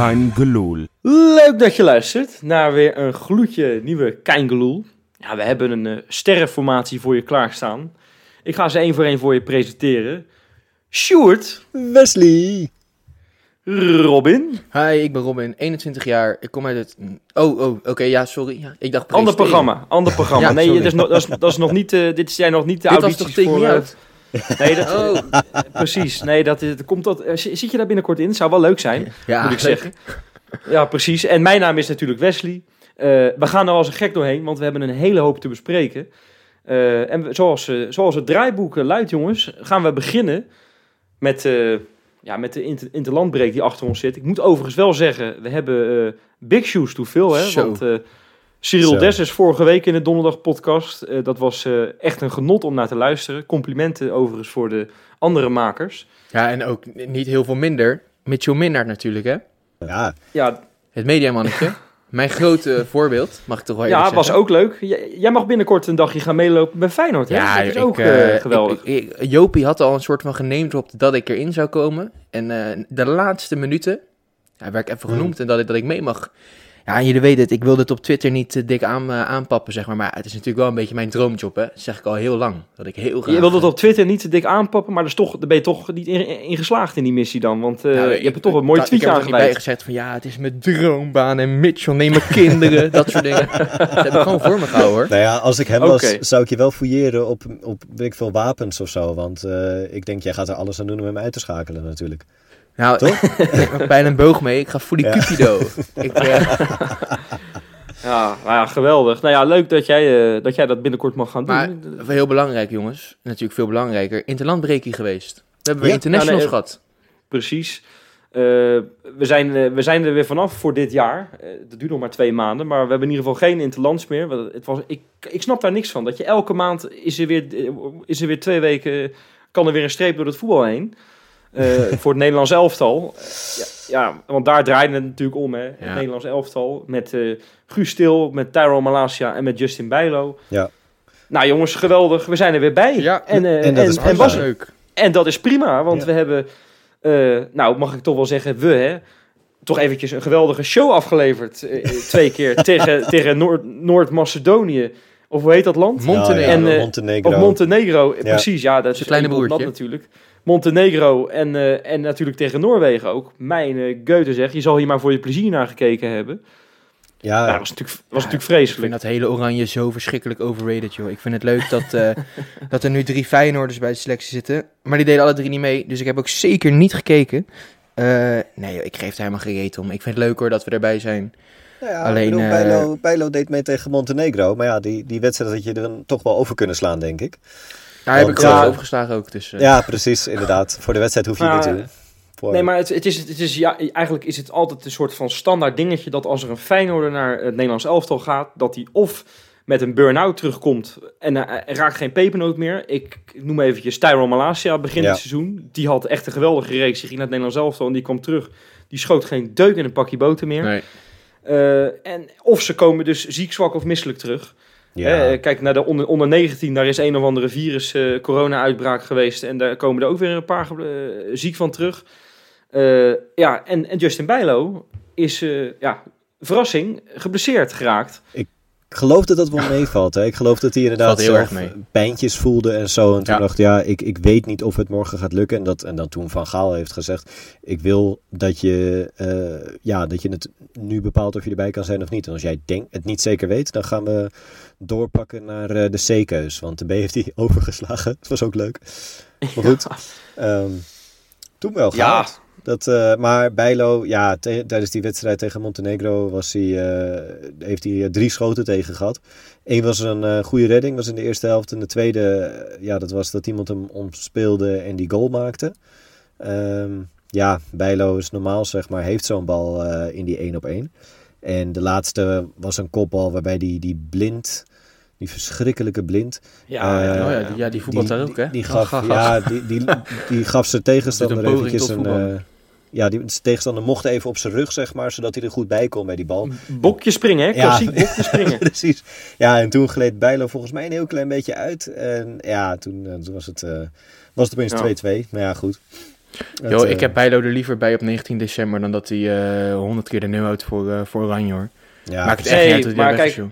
Kein Geloel. Leuk dat je luistert naar weer een gloedje nieuwe Keingeloel. Ja, we hebben een uh, sterrenformatie voor je klaarstaan. Ik ga ze één voor één voor je presenteren. Sjoerd. Wesley. Robin. Hi, ik ben Robin, 21 jaar. Ik kom uit het... Oh, oh, oké, ja, sorry. Ja, ik dacht Ander programma, ander programma. ja, nee, dat is, nog, dat, is, dat is nog niet... Uh, dit zijn nog niet de dit audities toch voor... Uit. Nee, dat, oh. precies. Nee, dat, dat komt dat. Zit je daar binnenkort in? Zou wel leuk zijn, ja, moet ik zeggen. Ja, precies. En mijn naam is natuurlijk Wesley. Uh, we gaan er als een gek doorheen, want we hebben een hele hoop te bespreken. Uh, en zoals, uh, zoals het draaiboek luidt, jongens, gaan we beginnen met, ja, met de inter interlandbreek die achter ons zit. Ik moet overigens wel zeggen, we hebben big shoes to fill, hè? Want Cyril Des is vorige week in de donderdag podcast. dat was echt een genot om naar te luisteren. Complimenten overigens voor de andere makers. Ja, en ook niet heel veel minder. Mitchell Minnaert natuurlijk, hè? Ja. ja. Het mediamannetje. Mijn grote voorbeeld, mag ik toch wel even Ja, was ook leuk. jij mag binnenkort een dagje gaan meelopen bij Feyenoord. Hè? Ja, dat is ook uh, geweldig. Ik, Jopie had al een soort van geneemd dat ik erin zou komen. En uh, de laatste minuten, hij werd even genoemd, mm. en dat ik, dat ik mee mag ja, jullie weten het, ik wil dit op Twitter niet uh, dik aan, uh, aanpappen, zeg maar. Maar het is natuurlijk wel een beetje mijn droomjob, hè. Dat zeg ik al heel lang. Dat ik heel graag... Je wilt het op Twitter niet te dik aanpappen, maar dus toch, daar ben je toch niet in, in geslaagd in die missie dan. Want uh, je hebt er toch een mooi tweetje aan bij gezegd van, ja, het is mijn droombaan en Mitchell, neem mijn kinderen, dat soort dingen. dat heb ik gewoon voor me gehouden, hoor. Nou ja, als ik hem was, zou ik je wel fouilleren op, op weet ik veel, wapens of zo. Want ik denk, jij gaat er alles aan doen om hem uit te schakelen natuurlijk. Nou, Toch? ik heb bijna een boog mee. Ik ga voor die ja. Cupido. ik, uh... ja, nou ja, geweldig. Nou ja, leuk dat jij, uh, dat, jij dat binnenkort mag gaan maar, doen. heel belangrijk, jongens. Natuurlijk veel belangrijker. Interlandbreking geweest. We hebben we internationals nou, nee, gehad. Precies. Uh, we, zijn, we zijn er weer vanaf voor dit jaar. dat duurt nog maar twee maanden. Maar we hebben in ieder geval geen interlands meer. Het was, ik, ik snap daar niks van. Dat je elke maand is er weer, is er weer twee weken... kan er weer een streep door het voetbal heen. Uh, voor het Nederlands elftal. Ja, ja, want daar draaide het natuurlijk om, hè. Het Nederlands elftal. Met uh, Guus Stil, met Tyrone Malasia en met Justin Bijlo. Ja. Nou jongens, geweldig. We zijn er weer bij. Ja, en, uh, en dat en, is en was, leuk. En dat is prima, want we hebben... nou, mag ik toch wel zeggen, we, hè. Toch eventjes een geweldige show afgeleverd. twee keer tegen, tegen Noord-Macedonië. of hoe heet dat land? Montenegro. En, Montenegro. Of Montenegro, precies. Ja, dat is een kleine broertje. natuurlijk. Montenegro en, uh, en natuurlijk tegen Noorwegen ook. Mijn uh, Goethe zeg, je zal hier maar voor je plezier naar gekeken hebben. Ja, dat was natuurlijk, was natuurlijk vreselijk. Ik vind dat hele oranje zo verschrikkelijk overrated, joh. Ik vind het leuk dat, uh, dat er nu drie Feyenoorders bij de selectie zitten. Maar die deden alle drie niet mee, dus ik heb ook zeker niet gekeken. nee, joh, ik geef er helemaal geen om. Ik vind het leuk hoor dat we erbij zijn. Nou ja, Alleen, bedoel, Bijlo, Bijlo deed mee tegen Montenegro. Maar ja, die, die wedstrijd had je er toch wel over kunnen slaan, denk ik. Ja, heb ik wel overgeslagen ook. Dus, uh. Ja, precies, inderdaad. Voor de wedstrijd hoef je niet te voor... Nee, maar het, het, is, het is, ja, eigenlijk is het altijd een soort van standaard dingetje dat als er een Feyenoorder naar het Nederlands elftal gaat, dat hij of met een burn-out terugkomt en uh, raakt geen pepernoot meer. Ik noem eventjes Tyrone Malasia begin het seizoen. Die had echt een geweldige reeks. Die ging naar het Nederlands elftal en die kwam terug. Die schoot geen deuk in een pakje boter meer. Nee. Uh, en of ze komen dus ziek, zwak of misselijk terug. Ja. kijk naar de onder, onder 19, daar is een of andere virus uh, corona-uitbraak geweest. En daar komen er ook weer een paar uh, ziek van terug. Uh, ja, en, en Justin Bijlo is, ja, verrassing, geblesseerd geraakt. Ik geloof dat dat wel meevalt. Hè? Ik geloof dat hij inderdaad zelf pijntjes voelde en zo. En toen dacht ja, ik, ik weet niet of het morgen gaat lukken. En, dat, en dan toen Van Gaal heeft gezegd, ik wil dat je, uh, ja, dat je het nu bepaalt of je erbij kan zijn of niet. En als jij denkt, het niet zeker weet, dan gaan we doorpakken naar uh, de C-keus. Want de B heeft hij overgeslagen. Dat was ook leuk. Maar goed, ja. um, toen wel gehaald. Ja. Dat, uh, maar Bijlo, ja, tijdens die wedstrijd tegen Montenegro was hij, uh, heeft hij drie schoten tegen gehad. Eén was een goede redding, was in de eerste helft. En de tweede, ja, dat was dat iemand hem omspeelde en die goal maakte. Um, ja, Bijlo is normaal, zeg maar, heeft zo'n bal in die 1 op 1. En de laatste was een kopbal waarbij die, die blind die verschrikkelijke blind. Ja, uh, oh ja, die, ja, die voetbalt daar ook, hè? Die gaf, ja, die, die, die gaf zijn tegenstander eventjes een... Uh, ja, die tegenstander mocht even op zijn rug, zeg maar, zodat hij er goed bij kon bij die bal. Bokje springen, hè? Klassiek ja. bokje springen. Precies. Ja, en toen gleed Bijlo volgens mij een heel klein beetje uit. En ja, toen, uh, toen was, het, uh, was het opeens 2-2. Maar ja, goed. Jo, ik heb Bijlo er liever bij op 19 december dan dat hij 100 keer de nul houdt voor, voor Oranje hoor. Ja, Maakt het echt niet uit maar kijk,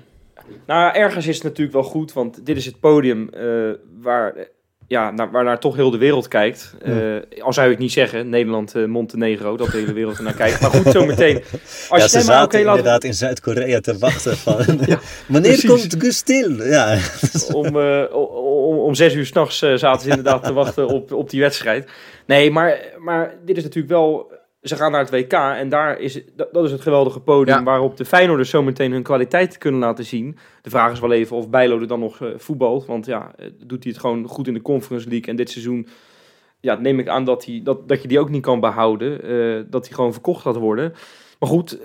nou, ergens is het natuurlijk wel goed, want dit is het podium waar ja, naar, waarnaar toch heel de wereld kijkt. Uh, al zou je het niet zeggen, Nederland, uh, Montenegro, dat de hele wereld ernaar kijkt. Maar goed, zometeen. Als ja, je ze zaten okay, inderdaad in Zuid-Korea te wachten van... wanneer komt Gustil? Ja. om, uh, om, om zes uur s'nachts zaten ze inderdaad te wachten op, op die wedstrijd. Nee, maar, maar dit is natuurlijk wel ze gaan naar het WK en daar is, dat, is het geweldige podium waarop de Feyenoorders zometeen hun kwaliteit kunnen laten zien. De vraag is wel even of Bijlo er dan nog uh, voetbalt, want ja, eh, doet hij het gewoon goed in de Conference League en dit seizoen ja, neem ik aan dat, hij, dat, dat je die ook niet kan behouden, uh, dat hij gewoon verkocht gaat worden. Maar goed,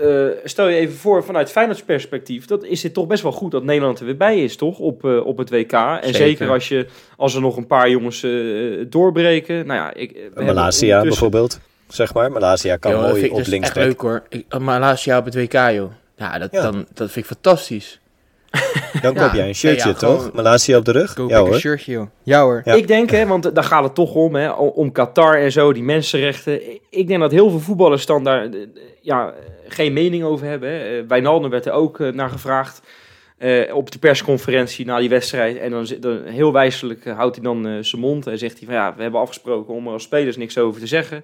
stel je even voor vanuit Feyenoords perspectief, dat is het toch best wel goed dat Nederland er weer bij is, toch, op, op het WK. En zeker, als, je, als er nog een paar jongens doorbreken. Nou ja, ik, Malaysia bijvoorbeeld zeg maar. Malaysia kan mooi op links echt leuk hoor. Ik, oh, Malaysia op het WK, joh. Ja, dat, Dan, dat vind ik fantastisch. Dan koop jij een shirtje, toch? Malaysia op de rug? Koop ja, hoor. een shirtje, joh. Ja hoor. Ik denk, hè, want daar gaat het toch om, hè, om Qatar en zo, die mensenrechten. Ik denk dat heel veel voetballers dan daar ja, geen mening over hebben. Hè. Eh, Wijnaldum werd er ook uh, naar gevraagd. Uh, op de persconferentie na die wedstrijd. En dan, dan heel wijselijk houdt hij dan zijn mond en zegt hij van ja, we hebben afgesproken om er als spelers niks over te zeggen.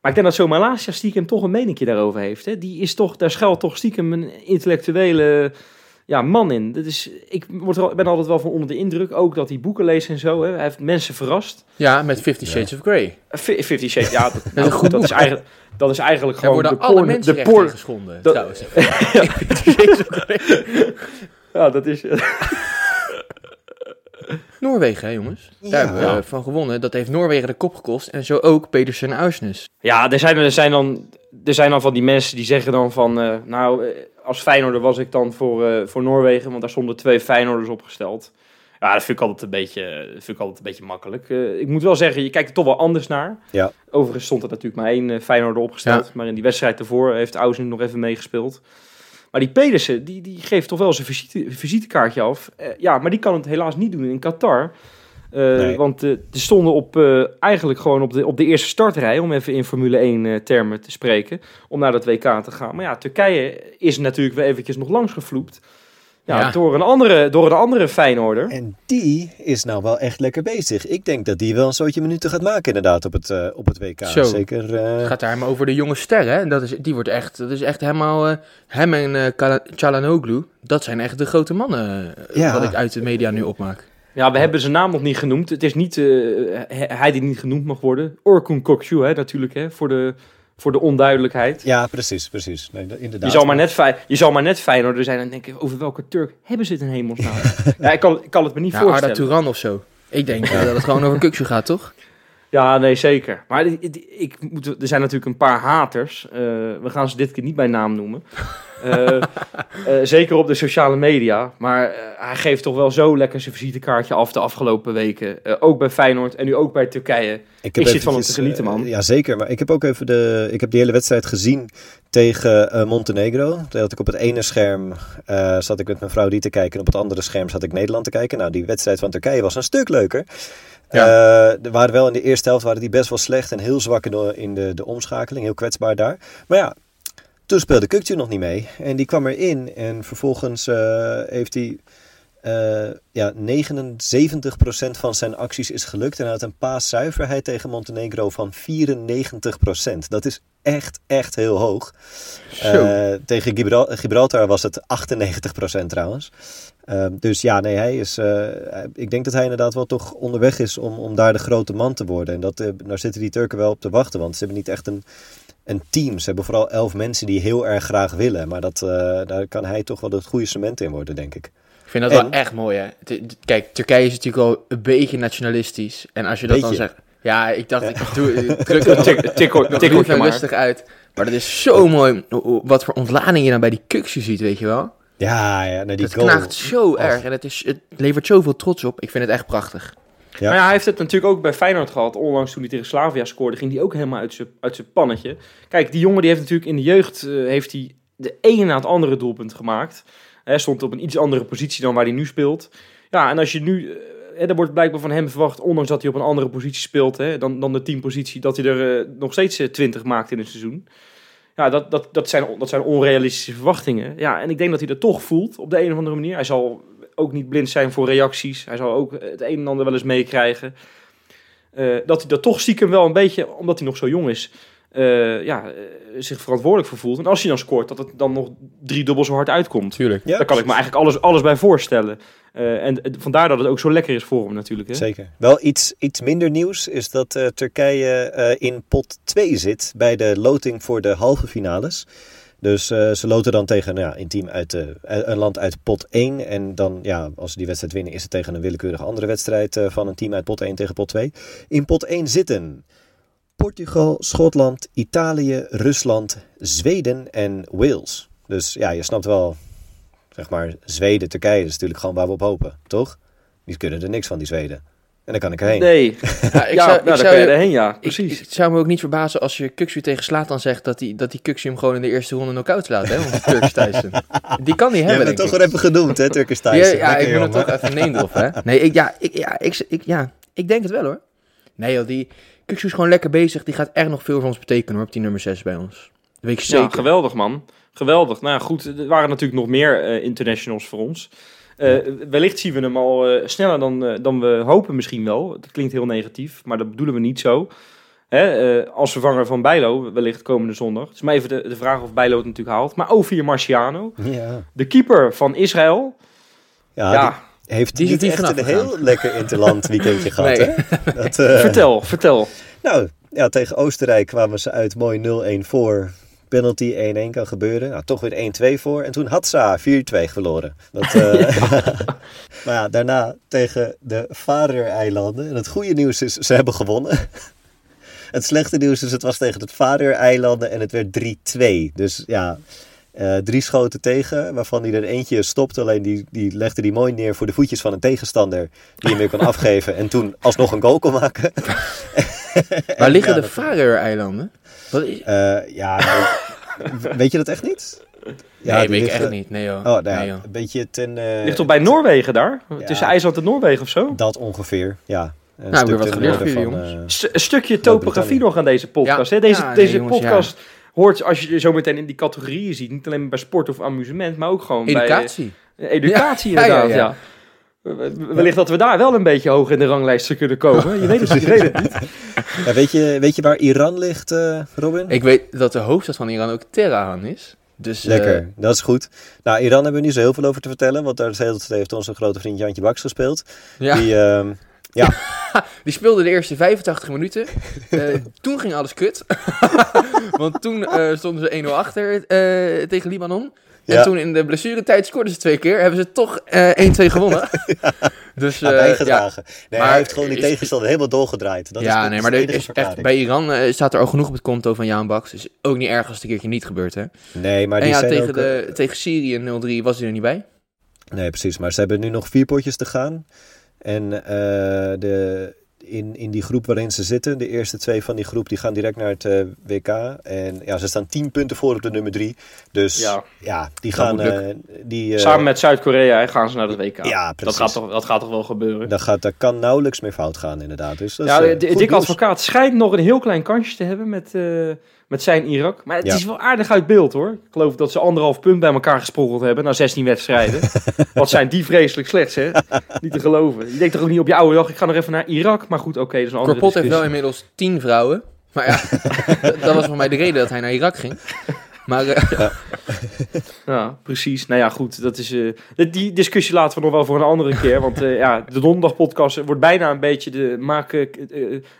Maar ik denk dat zo'n Malasia stiekem toch een meningje daarover heeft. Hè? Die is toch, daar schuilt toch stiekem een intellectuele ja, man in. Dat is, ik word ben altijd wel van onder de indruk. Ook dat hij boeken leest en zo. Hè? Hij heeft mensen verrast. Ja, met Fifty Shades of Grey. Fifty Shades, ja. Dat, nou, goed, dat, is eigenlijk, dat is eigenlijk gewoon de alle porn, de porn geschonden, dat, trouwens. ja, dat is... Noorwegen, hè, jongens. Daar hebben we van gewonnen. Dat heeft Noorwegen de kop gekost. En zo ook Pedersen en Ja, er zijn, er, zijn dan, er zijn dan van die mensen die zeggen dan van... Uh, nou, eh, als Feyenoorder was ik dan voor, uh, voor Noorwegen. Want daar stonden twee Feyenoorders opgesteld. Ja, dat vind ik altijd een beetje, vind ik altijd een beetje makkelijk. Uh, ik moet wel zeggen, je kijkt er toch wel anders naar. Ja. Overigens stond er natuurlijk maar één uh, Feyenoorder opgesteld. Maar in die wedstrijd ervoor heeft Ausen nog even meegespeeld. Maar die Pedersen, die, die geeft toch wel zijn visite, visitekaartje af. Uh, ja, maar die kan het helaas niet doen in Qatar. Uh, Want uh, ze stonden op, eigenlijk gewoon op de, op de eerste startrij, om even in Formule 1 termen te spreken, om naar dat WK te gaan. Maar ja, Turkije is natuurlijk weer eventjes nog langs gevloept. Ja, Door, een andere, door een andere Feyenoorder. En die is nou wel echt lekker bezig. Ik denk dat die wel een soortje minuten gaat maken inderdaad op het, uh, op het WK. Zo. Zeker, uh... Het gaat daar maar over de jonge sterren. Dat is, die wordt echt, dat is echt helemaal... Uh, hem en uh, Chalanoglu, dat zijn echt de grote mannen ja. wat ik uit de media nu opmaak. Ja, we hebben zijn naam nog niet genoemd. Het is niet hij die niet genoemd mag worden. Orkun Kokcu, hè, natuurlijk, hè, voor de voor de onduidelijkheid. Ja, precies, precies. Nee, inderdaad. Je zal maar net, fijn, je zal maar net zijn en denken, over welke Turk hebben ze het in hemelsnaam? ja, ik kan, ik kan het me niet voorstellen. Arda Turan of zo. Ik denk ja. dat het gewoon over Kuksje gaat, toch? Ja, nee, zeker. Maar ik moet, er zijn natuurlijk een paar haters. Uh, we gaan ze dit keer niet bij naam noemen. Uh, uh, zeker op de sociale media. Maar hij geeft toch wel zo lekker zijn visitekaartje af de afgelopen weken. ook bij Feyenoord en nu ook bij Turkije. Ik, ik zit van hem te genieten, man. ja, zeker. Maar ik heb ook even de... Ik heb die hele wedstrijd gezien tegen Montenegro. Toen had ik op het ene scherm zat ik met mijn vrouw die te kijken. En op het andere scherm zat ik Nederland te kijken. Nou, die wedstrijd van Turkije was een stuk leuker. Ja. Uh, er waren wel in de eerste helft waren die best wel slecht en heel zwak in de, de, omschakeling, heel kwetsbaar daar. Maar ja, toen speelde Kukcu nog niet mee en die kwam erin en vervolgens uh, heeft hij uh, ja, 79% van zijn acties is gelukt en hij had een paaszuiverheid tegen Montenegro van 94%. Dat is echt, echt heel hoog. Uh, tegen Gibraltar was het 98% trouwens. Uh, dus ja, nee, hij is. Ik denk dat hij inderdaad wel toch onderweg is om, om daar de grote man te worden. En dat, daar zitten die Turken wel op te wachten. Want ze hebben niet echt een, een team. Ze hebben vooral elf mensen die heel erg graag willen. Maar dat, daar kan hij toch wel het goede cement in worden, denk ik. Ik vind dat wel echt mooi, hè? Kijk, Turkije is natuurlijk al een beetje nationalistisch. En als je dat dan zegt. Ja, ik dacht, ik doe, druk het tik, rustig uit. Maar dat is zo mooi, wat voor ontlading je dan bij die kuksje ziet, weet je wel. Ja, ja. Nee, die het knaagt zo erg en het, is, het levert zoveel trots op. Ik vind het echt prachtig. Ja. Maar ja, hij heeft het natuurlijk ook bij Feyenoord gehad. Onlangs toen hij tegen Slavia scoorde, ging hij ook helemaal uit zijn, pannetje. Kijk, die jongen die heeft natuurlijk in de jeugd uh, heeft hij de ene na het andere doelpunt gemaakt. Hij stond op een iets andere positie dan waar hij nu speelt. Ja, en als je nu er wordt blijkbaar van hem verwacht, ondanks dat hij op een andere positie speelt hè, dan, dan de teampositie, dat hij er nog steeds 20 maakt in een seizoen. Ja, dat, dat, dat, zijn, dat zijn onrealistische verwachtingen. Ja, en ik denk dat hij dat toch voelt op de een of andere manier. Hij zal ook niet blind zijn voor reacties. Hij zal ook het een en ander wel eens meekrijgen. dat hij dat toch stiekem wel een beetje, omdat hij nog zo jong is, uh, ja, uh, zich verantwoordelijk voor voelt. En als hij dan scoort, dat het dan nog drie dubbel zo hard uitkomt. Tuurlijk. Ja, Daar kan ik me eigenlijk alles, alles bij voorstellen. Uh, en vandaar dat het ook zo lekker is voor hem natuurlijk. Hè? Zeker. Wel iets, iets minder nieuws is dat Turkije in pot 2 zit bij de loting voor de halve finales. Dus ze loten dan tegen nou ja, een team uit een land uit pot 1. En dan, ja, als ze die wedstrijd winnen, is het tegen een willekeurige andere wedstrijd van een team uit pot 1 tegen pot 2. In pot 1 zitten Portugal, Schotland, Italië, Rusland, Zweden en Wales. Dus ja, je snapt wel, zeg maar, Zweden, Turkije is natuurlijk gewoon waar we op hopen, toch? Die kunnen er niks van, die Zweden. En dan kan ik erheen. Nee. Ja, ik ja, zou, nou, ik zou, erheen, ja. Precies. Ik, het zou me ook niet verbazen als je Kuxu tegen slaat dan zegt dat die, dat die Kuxu hem gewoon in de eerste ronde knock-out slaat, hè? Want Turkish Tyson. Die kan niet hebben, Je hebt het toch wel even genoemd, hè, Turkish Tyson. Ja, ja ik moet het toch even nemen, of hè? Nee, ik, ja, ik, ja, ik, ik, ja, ik denk het wel, hoor. Nee, joh, die... Kuksu is gewoon lekker bezig. Die gaat echt nog veel voor ons betekenen hoor, op die nummer 6 bij ons. Dat weet ik zeker. Ja, geweldig man. Geweldig. Nou goed, er waren natuurlijk nog meer uh, internationals voor ons. Uh, wellicht zien we hem al uh, sneller dan, dan we hopen misschien wel. Dat klinkt heel negatief, maar dat bedoelen we niet zo. Hè, als vervanger van Bijlo, wellicht komende zondag. Het is maar even de, de vraag of Bijlo het natuurlijk haalt. Maar Ovir Marciano, ja. de keeper van Israël. Ja, ja heeft die niet echt een heel lekker interland weekendje gehad. Hè? Dat, uh... Vertel, vertel. Nou, ja, tegen Oostenrijk kwamen ze uit mooi 0-1 voor. Penalty 1-1 kan gebeuren. Nou, toch weer 1-2 voor. En toen had Sa 4-2 verloren. Dat, uh... maar ja, daarna tegen de Faroe-eilanden. En het goede nieuws is, ze hebben gewonnen. het slechte nieuws is, het was tegen het Faroe-eilanden en het werd 3-2. Dus ja, uh, drie schoten tegen, waarvan hij er eentje stopte. Alleen die, die legde die mooi neer voor de voetjes van een tegenstander. Die hem weer kon afgeven. En toen alsnog een goal kon maken. Waar liggen de Faroe-eilanden? Uh, ja, weet je dat echt niet? Ja, nee, weet ik echt niet. Nee, joh. Oh, nou nee, Een beetje ten... Uh, Ligt toch bij Noorwegen daar? Tussen IJsland en Noorwegen of zo? Dat ongeveer, ja. Een nou, we wat geleerd voor jullie, jongens. een stukje topografie nog aan deze podcast. Hè? Deze, deze podcast hoort, als je zo meteen in die categorieën ziet, niet alleen bij sport of amusement, maar ook gewoon educatie. bij... Educatie. inderdaad, ja. Wellicht dat we daar wel een beetje hoog in de ranglijst kunnen komen. Je weet het, je weet het niet. Ja, weet, je, weet je waar Iran ligt, uh, Robin? Ik weet dat de hoofdstad van Iran ook Teheran is. Dus, Lekker, uh, dat is goed. Nou, Iran hebben we niet zo heel veel over te vertellen, want daar heeft onze grote vriend Jantje Baks gespeeld. Ja. Die, uh, ja. die speelde de eerste 85 minuten. Uh, toen ging alles kut. Want toen uh, stonden ze 1-0 achter uh, tegen Libanon. En toen in de blessuretijd scoorden ze twee keer. Hebben ze toch 1-2 gewonnen. ja. Dus, bijgedragen. Ja. Nee, maar hij heeft gewoon die tegenstander helemaal doorgedraaid. Dat ja, is, nee, maar er is echt, bij Iran staat er al genoeg op het konto van Jaan Baks. Dus ook niet erg als het een keertje niet gebeurt. Hè? Nee, maar die en ja, tegen, ook, de, tegen Syrië 0-3 was hij er niet bij. Nee, precies. Maar ze hebben nu nog vier potjes te gaan. En uh, de, in, in die groep waarin ze zitten, de eerste twee van die groep, die gaan direct naar het uh, WK. En ja, ze staan tien punten voor op de nummer drie. Dus ja, ja die gaan... Uh, die, Samen met Zuid-Korea gaan ze naar het WK. Ja, precies. Dat gaat toch, dat gaat toch wel gebeuren? Dat, gaat, dat kan nauwelijks meer fout gaan, inderdaad. Dus dat ja, de, Dick Advocaat schijnt nog een heel klein kansje te hebben met met zijn Irak. Maar het is wel aardig uit beeld hoor. Ik geloof dat ze anderhalf punt bij elkaar gesprokkeld hebben na 16 wedstrijden. Wat zijn die vreselijk slechts hè? niet te geloven. Je denkt toch ook niet op je oude dag, ik ga nog even naar Irak. Maar goed, oké, okay, dat is een andere Korpot heeft wel inmiddels 10 vrouwen. Maar ja, dat was voor mij de reden dat hij naar Irak ging. Maar, uh... ja. ja. precies. Nou ja, goed. Dat is, uh, die discussie laten we nog wel voor een andere keer. Want uh, ja, de donderdag podcast wordt bijna een beetje de maken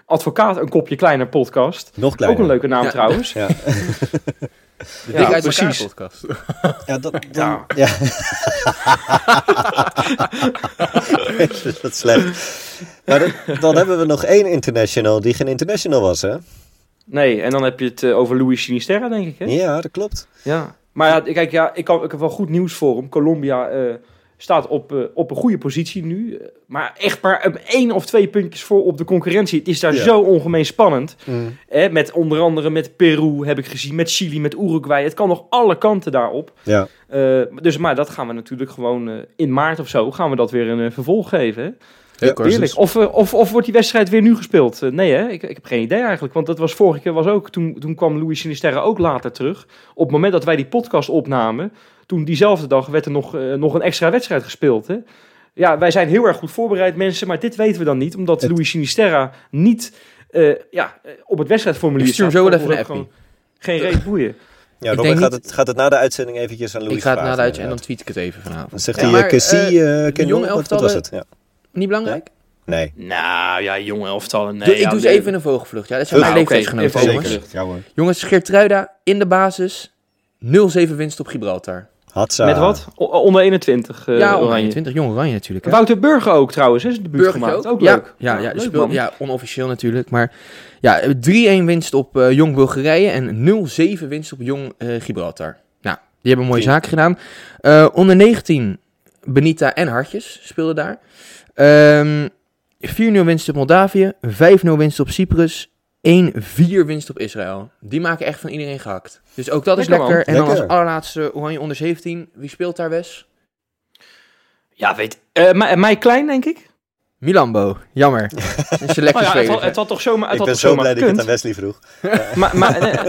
advocaat een kopje kleiner podcast. Nog kleiner. Ook een leuke naam ja. trouwens. Ja. De ja, uit precies. podcast. Ja, dat, ja. ja. dat is slecht. Maar dan, dan hebben we nog één international die geen international was, hè? Nee, en dan heb je het uh, over Louis Sinisterra, denk ik, hè? Ja, dat klopt. Ja, maar ja, kijk, ja, ik, kan, ik heb wel goed nieuws voor hem. Colombia uh, staat op, uh, op een goede positie nu. Maar echt maar één of twee puntjes voor op de concurrentie. Het is daar ja. zo ongemeen spannend. Mm. Eh, met onder andere met Peru heb ik gezien, met Chili, met Uruguay. Het kan nog alle kanten daarop. Ja. dus maar dat gaan we natuurlijk gewoon in maart of zo gaan we dat weer een vervolg geven. Hè? Heerlijk. Of, of, of wordt die wedstrijd weer nu gespeeld? nee hè, ik, ik heb geen idee eigenlijk. Want dat was vorige keer was ook, toen, toen kwam Louis Sinisterra ook later terug. Op het moment dat wij die podcast opnamen, toen diezelfde dag werd er nog, nog een extra wedstrijd gespeeld. Hè? Ja, wij zijn heel erg goed voorbereid mensen, maar dit weten we dan niet. Omdat Louis Sinisterra niet ja, op het wedstrijdformulier staat. zo even Geen reet boeien. Ja, Robin, gaat, het, gaat het na de uitzending eventjes aan Louis Ik ga het na de uitzending en dan tweet ik het even vanavond. Dan zegt hij, Cassie, uh, uh, jonge elftallen, was het? Ja. Niet belangrijk? Nee. Nou ja, jonge elftallen, nee. ik doe ze even een vogelvlucht. Ja, dat zijn mijn leeftijdsgenoten, jongens. Ja, jongens, Geertruida in de basis, 0-7 winst op Gibraltar. Hatsa. Met wat? onder 21 uh, Ja, onder 21. Jong Oranje natuurlijk. Hè? Wouter Burger ook trouwens, is de buurt gemaakt. Ook, ja, leuk. Ja, ja, ja, ja, onofficieel natuurlijk. Maar ja, 3-1 winst op uh, Jong Bulgarije en 0-7 winst op Jong uh, Gibraltar. Nou, die hebben mooie zaken gedaan. Uh, onder 19, Benita en Hartjes speelden daar. Um, ehm, 4-0 winst op Moldavië, 5-0 winst op Cyprus, 1-4 winst op Israël. Die maken echt van iedereen gehakt. Dus ook dat is lekker. En dan als allerlaatste Oranje onder 17. Wie speelt daar, Wes? Ja, weet... Uh, mij klein, denk ik. Milambo, jammer. Een selectie oh ja, het, had, het had toch zomaar het Ik ben zo blij dat ik het aan Wesley vroeg. maar, maar,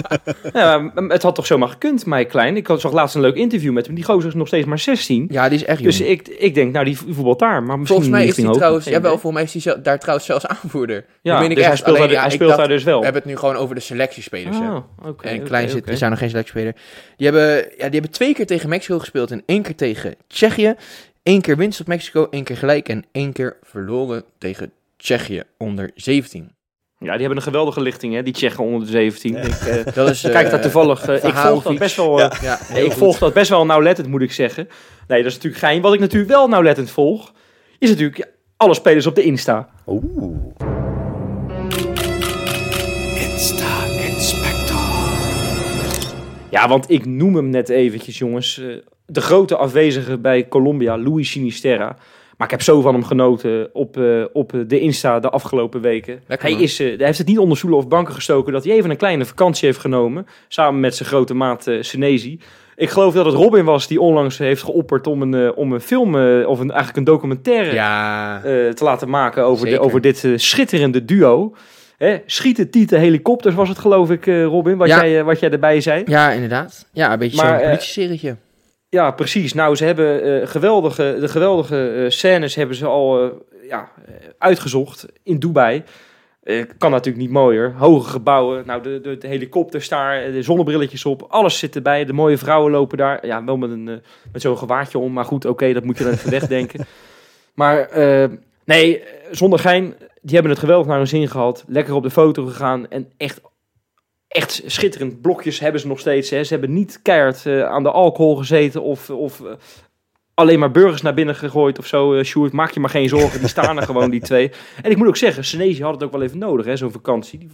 ja, het had toch zomaar gekund, mij klein. Ik had zag laatst een leuk interview met hem. Die gozer is nog steeds maar 16. Ja, die is echt Dus ik, ik denk, nou, die voetbalt daar. Maar volgens mij is hij trouwens, ja, wel, volgens mij is hij daar trouwens zelfs aanvoerder. Ja, dus hij speelt, Alleen, daar, hij speelt daar dus wel. We hebben het nu gewoon over de selectiespelers. Okay, en klein zit, er zijn nog geen selectiespelers. Die hebben, ja, die hebben twee keer tegen Mexico gespeeld en één keer tegen Tsjechië. Eén keer winst op Mexico, één keer gelijk en één keer verloren tegen Tsjechië onder 17. Ja, die hebben een geweldige lichting, hè, die Tsjechen onder de 17. Ik, uh, dat is, kijk daar eh, toevallig. Uh, ik volg dat best wel. Ja, ja, ik volg dat best wel nauwlettend, moet ik zeggen. Nee, dat is natuurlijk geen. Wat ik natuurlijk wel nauwlettend volg, is natuurlijk alle spelers op de Insta. Oeh. Insta Inspector. Ja, want ik noem hem net eventjes, jongens. De grote afwezige bij Colombia, Luis Sinisterra. Maar ik heb zo van hem genoten op, uh, op de Insta de afgelopen weken. hij, is, uh, hij heeft het niet onder stoelen of banken gestoken dat hij even een kleine vakantie heeft genomen. Samen met zijn grote maat uh, Senezi. Ik geloof dat het Robin was die onlangs heeft geopperd om een, om een film, of een, eigenlijk een documentaire ja. te laten maken over, de, over dit schitterende duo. Hè, schieten, tieten, helikopters was het geloof ik, Robin, wat, jij, wat jij erbij zei. Ja, inderdaad. Ja, een beetje zo'n politie-serietje. Ja, precies. Nou, ze hebben uh, geweldige, de geweldige uh, scènes hebben ze al uh, ja, uitgezocht in Dubai. kan natuurlijk niet mooier. Hoge gebouwen, nou, de, de, de, helikopters daar, de zonnebrilletjes op, alles zit erbij. De mooie vrouwen lopen daar, ja, wel met, een, met zo'n gewaadje om, maar goed, oké, dat moet je dan even wegdenken. Maar nee, zonder gein, die hebben het geweldig naar hun zin gehad. Lekker op de foto gegaan en echt echt schitterend. Blokjes hebben ze nog steeds. Hè. Ze hebben niet keihard uh, aan de alcohol gezeten of, of uh, alleen maar burgers naar binnen gegooid of zo. Uh, Sjoerd, maak je maar geen zorgen. Die staan er gewoon, die twee. En ik moet ook zeggen, Senezi had het ook wel even nodig, hè, zo'n vakantie. Die